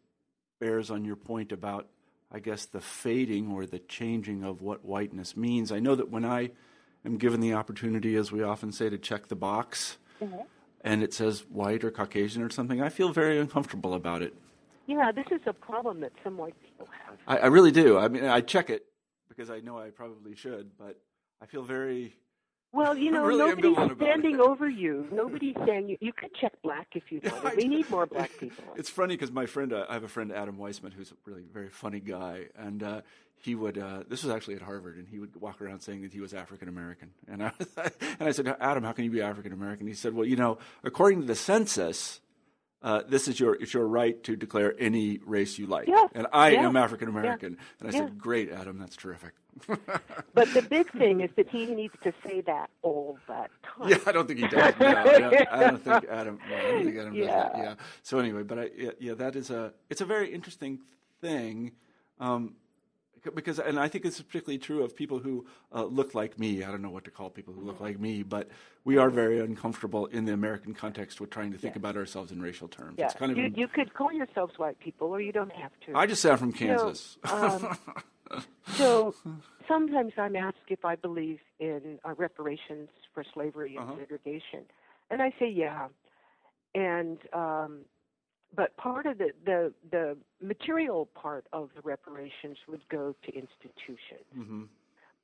bears on your point about, I guess, the fading or the changing of what whiteness means. I know that when I am given the opportunity, as we often say, to check the box, and it says white or Caucasian or something, I feel very uncomfortable about it. Yeah, this is a problem that some white people have. I, I really do. I mean, I check it because I know I probably should, but I feel very. Well, you (laughs) know, really nobody's standing over you. Nobody's saying you. You could check black if you Yeah, wanted. I We need more (laughs) black people. It's funny because my friend, uh, I have a friend, Adam Weissman, who's a really very funny guy, and uh, he would. Uh, this was actually at Harvard, and he would walk around saying that he was African American, and I (laughs) and I said, Adam, how can you be African American? He said, Well, you know, according to the census. Uh, this is your it's your right to declare any race you like, Yeah, and I yeah, am African American. And I yeah. said, "Great, Adam, that's terrific." (laughs) But the big thing is that he needs to say that all the time. Yeah, I don't think he does. No, yeah, (laughs) I don't think Adam. No, I don't think Adam does that. Yeah. Yeah. So anyway, but I, yeah, yeah, that is a. It's a very interesting thing, um, because, and I think it's particularly true of people who uh, look like me. I don't know what to call people who look Mm-hmm. like me, but we are very uncomfortable in the American context with trying to think Yes. about ourselves in racial terms. Yeah, It's kind of. you, you could call yourselves white people, or you don't have to. I just sound from You know, Kansas. um, (laughs) so sometimes I'm asked if I believe in uh, reparations for slavery and Uh-huh. segregation, and I say yeah. And um, but part of the, the the material part of the reparations would go to institutions. hmm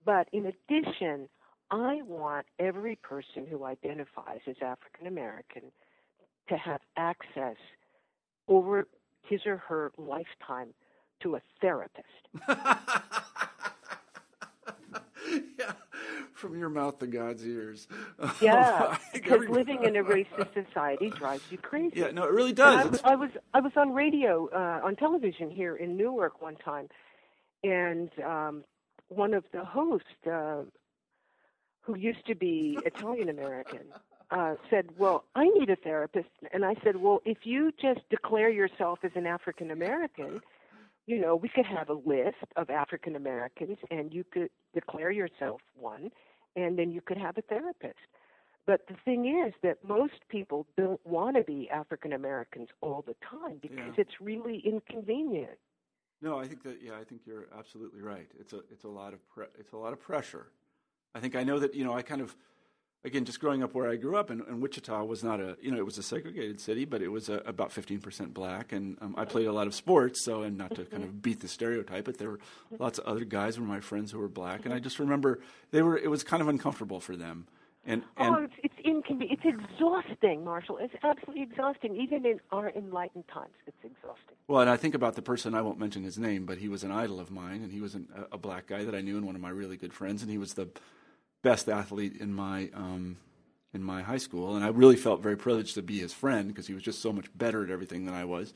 But in addition, I want every person who identifies as African American to have access over his or her lifetime to a therapist. (laughs) yeah, from your mouth to God's ears. (laughs) Yeah, because living in a racist society drives you crazy. Yeah, no, it really And I, does. I was I was on radio uh, on television here in Newark one time, and um, one of the hosts, uh, who used to be (laughs) Italian American, uh, said, "Well, I need a therapist," and I said, "Well, if you just declare yourself as an African American." You know, we could have a list of African Americans, and you could declare yourself one, and then you could have a therapist. But the thing is that most people don't want to be African Americans all the time because Yeah. it's really inconvenient. No, I think that yeah, I think you're absolutely right. It's a it's a lot of pre- it's a lot of pressure. I think I know that you know I kind of again just growing up where I grew up in, in Wichita was not a you know it was a segregated city, but it was a, about fifteen percent black, and um, I played a lot of sports. So and not to kind of beat the stereotype, but there were lots of other guys who were my friends who were black, and I just remember they were it was kind of uncomfortable for them. And, and oh, it's it's inconvenient. It's exhausting, Marshall. It's absolutely exhausting. Even in our enlightened times, it's exhausting. Well, and I think about the person, I won't mention his name, but he was an idol of mine, and he was an, a, a black guy that I knew and one of my really good friends, and he was the best athlete in my, um, in my high school. And I really felt very privileged to be his friend because he was just so much better at everything than I was.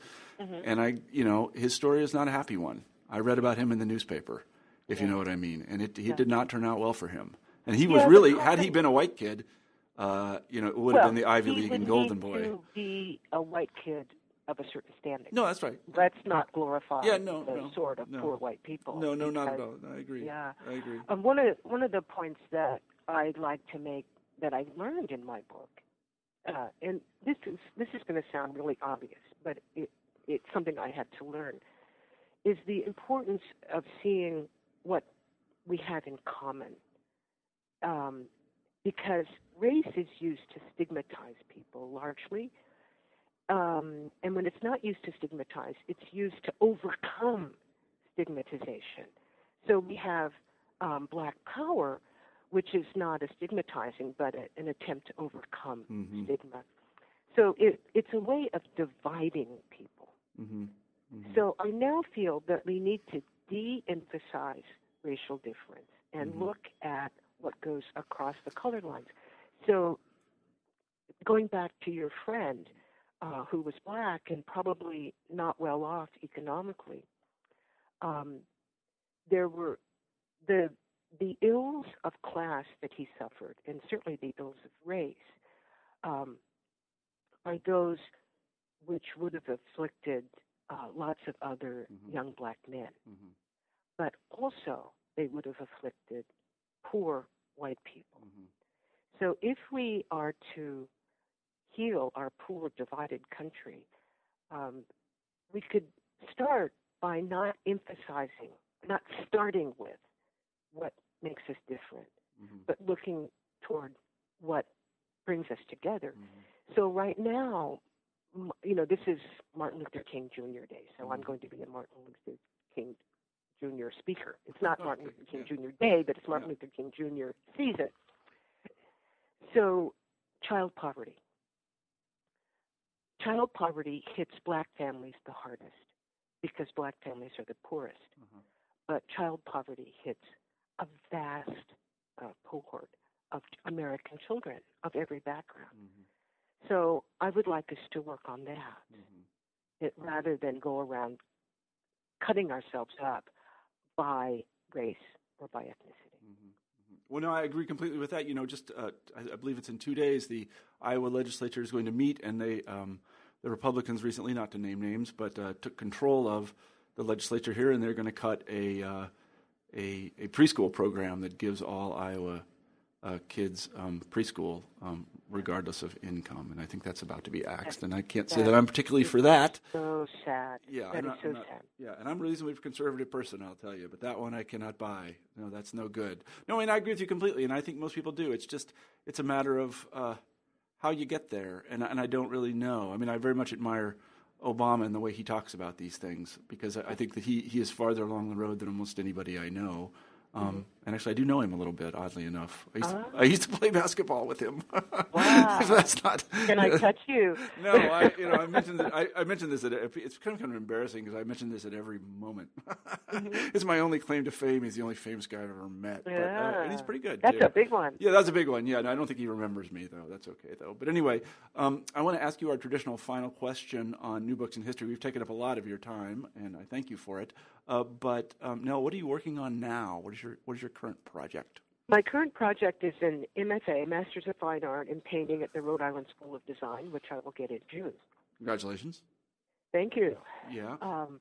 And I, you know, his story is not a happy one. I read about him in the newspaper, if you know what I mean, and it, he did not turn out well for him. And he was Yeah, really, had he been a white kid, uh, you know, it would have been the Ivy League and Golden Boy. to be a white kid of a certain standing. No, that's right. Let's not glorify Yeah, no, the no, sort of no. poor white people. No, no, not at all. I agree. Yeah. I agree. Um, one of one of the points that I'd like to make that I learned in my book, uh, and this is this is going to sound really obvious, but it, it's something I had to learn, is the importance of seeing what we have in common. Um, because race is used to stigmatize people largely, um, and when it's not used to stigmatize, it's used to overcome stigmatization. So we have um, black power, which is not a stigmatizing, but a, an attempt to overcome Mhm. stigma. So it, it's a way of dividing people. hmm hmm So I now feel that we need to de emphasize racial difference and Mhm. look at what goes across the color lines. So, going back to your friend uh, who was black and probably not well off economically, um, there were the the ills of class that he suffered, and certainly the ills of race, um, are those which would have afflicted uh, lots of other Mhm. young black men hmm but also they would have afflicted poor white people. hmm So if we are to heal our poor, divided country, um, we could start by not emphasizing, not starting with what makes us different, hmm but looking toward what brings us together. hmm So right now, you know, this is Martin Luther King Jr. Day, so I'm Mhm. going to be a Martin Luther King Jr. speaker. It's not (laughs) Martin Luther King yeah. Jr. Day, but it's Martin Yeah. Luther King Jr. season. So, child poverty. Child poverty hits black families the hardest because black families are the poorest. Uh-huh. But child poverty hits a vast uh, cohort of American children of every background. hmm So I would like us to work on that hmm it, rather than go around cutting ourselves up by race or by ethnicity. Mhm, mhm. Well, no, I agree completely with that. You know, just uh, I, I believe it's in two days. The Iowa legislature is going to meet, and they, um, the Republicans recently, not to name names, but uh, took control of the legislature here, and they're going to cut a uh, a, a preschool program that gives all Iowa uh, kids um, preschool, um, regardless of income. And I think that's about to be axed. And I can't say that I'm particularly for that. So sad. Yeah, That I'm not, so I'm not- sad. yeah, and I'm a reasonably conservative person, I'll tell you, but that one I cannot buy. No, that's no good. No, and I agree with you completely, and I think most people do. It's just it's a matter of uh, how you get there, and and I don't really know. I mean, I very much admire Obama and the way he talks about these things because I think that he he is farther along the road than almost anybody I know. Um, And actually, I do know him a little bit, oddly enough. I used, to, Ah. I used to play basketball with him. (laughs) Wow. that's not. Can I touch you? (laughs) No, I you know I mentioned that, I, I mentioned this at it's kind of kind of embarrassing because I mentioned this at every moment. (laughs) It's my only claim to fame. He's the only famous guy I've ever met, but, uh, and he's pretty good. That's too. a big one. Yeah, that's a big one. Yeah, and I don't think he remembers me though. That's okay though. But anyway, um, I want to ask you our traditional final question on new books in history. We've taken up a lot of your time, and I thank you for it. Uh, but um, Nell, what are you working on now? What is your what is your current project? My current project is an MFA, Masters of Fine Art in Painting at the Rhode Island School of Design, which I will get in June. Congratulations. Thank you. Yeah. Um,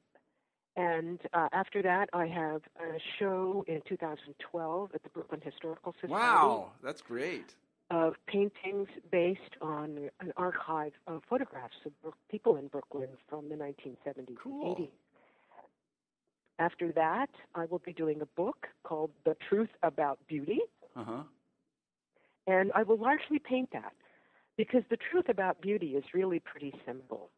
and uh, after that, I have a show in 2012 at the Brooklyn Historical Society Wow, that's great. of paintings based on an archive of photographs of people in Brooklyn from the 1970s Cool. and 80s. After that, I will be doing a book called The Truth About Beauty, Uh huh. and I will largely paint that because the truth about beauty is really pretty simple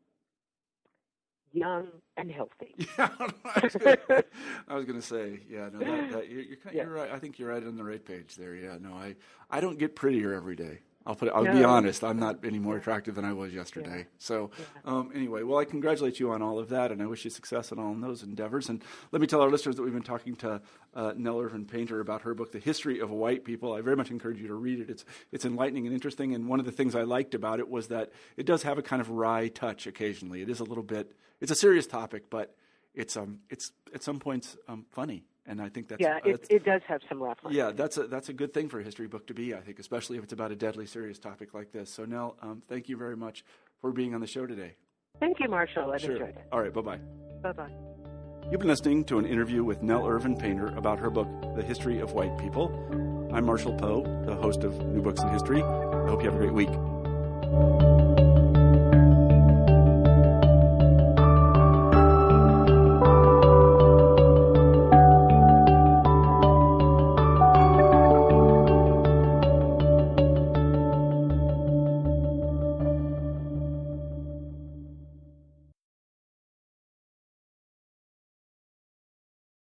young and healthy. (laughs) Yeah, I was gonna- (laughs) I was going to say, yeah, no, that, that, you're, you're, kind- Yeah. you're right. I think you're right on the right page there. Yeah, no, I, I don't get prettier every day. I'll put. It, I'll be honest. I'm not any more attractive than I was yesterday. So, um, anyway, well, I congratulate you on all of that, and I wish you success in all of those endeavors. And let me tell our listeners that we've been talking to uh, Nell Irvin Painter about her book, "The History of White People." I very much encourage you to read it. It's it's enlightening and interesting. And one of the things I liked about it was that it does have a kind of wry touch occasionally. It is a little bit. It's a serious topic, but it's um it's at some points um, funny, and I think that's yeah, it, that's- it does have some lines. yeah, that's a that's a good thing for a history book to be, I think, especially if it's about a deadly serious topic like this. So, Nell, um, thank you very much for being on the show today. Thank you, Marshall. I've enjoyed it. All right, bye bye. Bye bye. You've been listening to an interview with Nell Irvin Painter about her book, The History of White People. I'm Marshall Poe, the host of New Books in History. I hope you have a great week.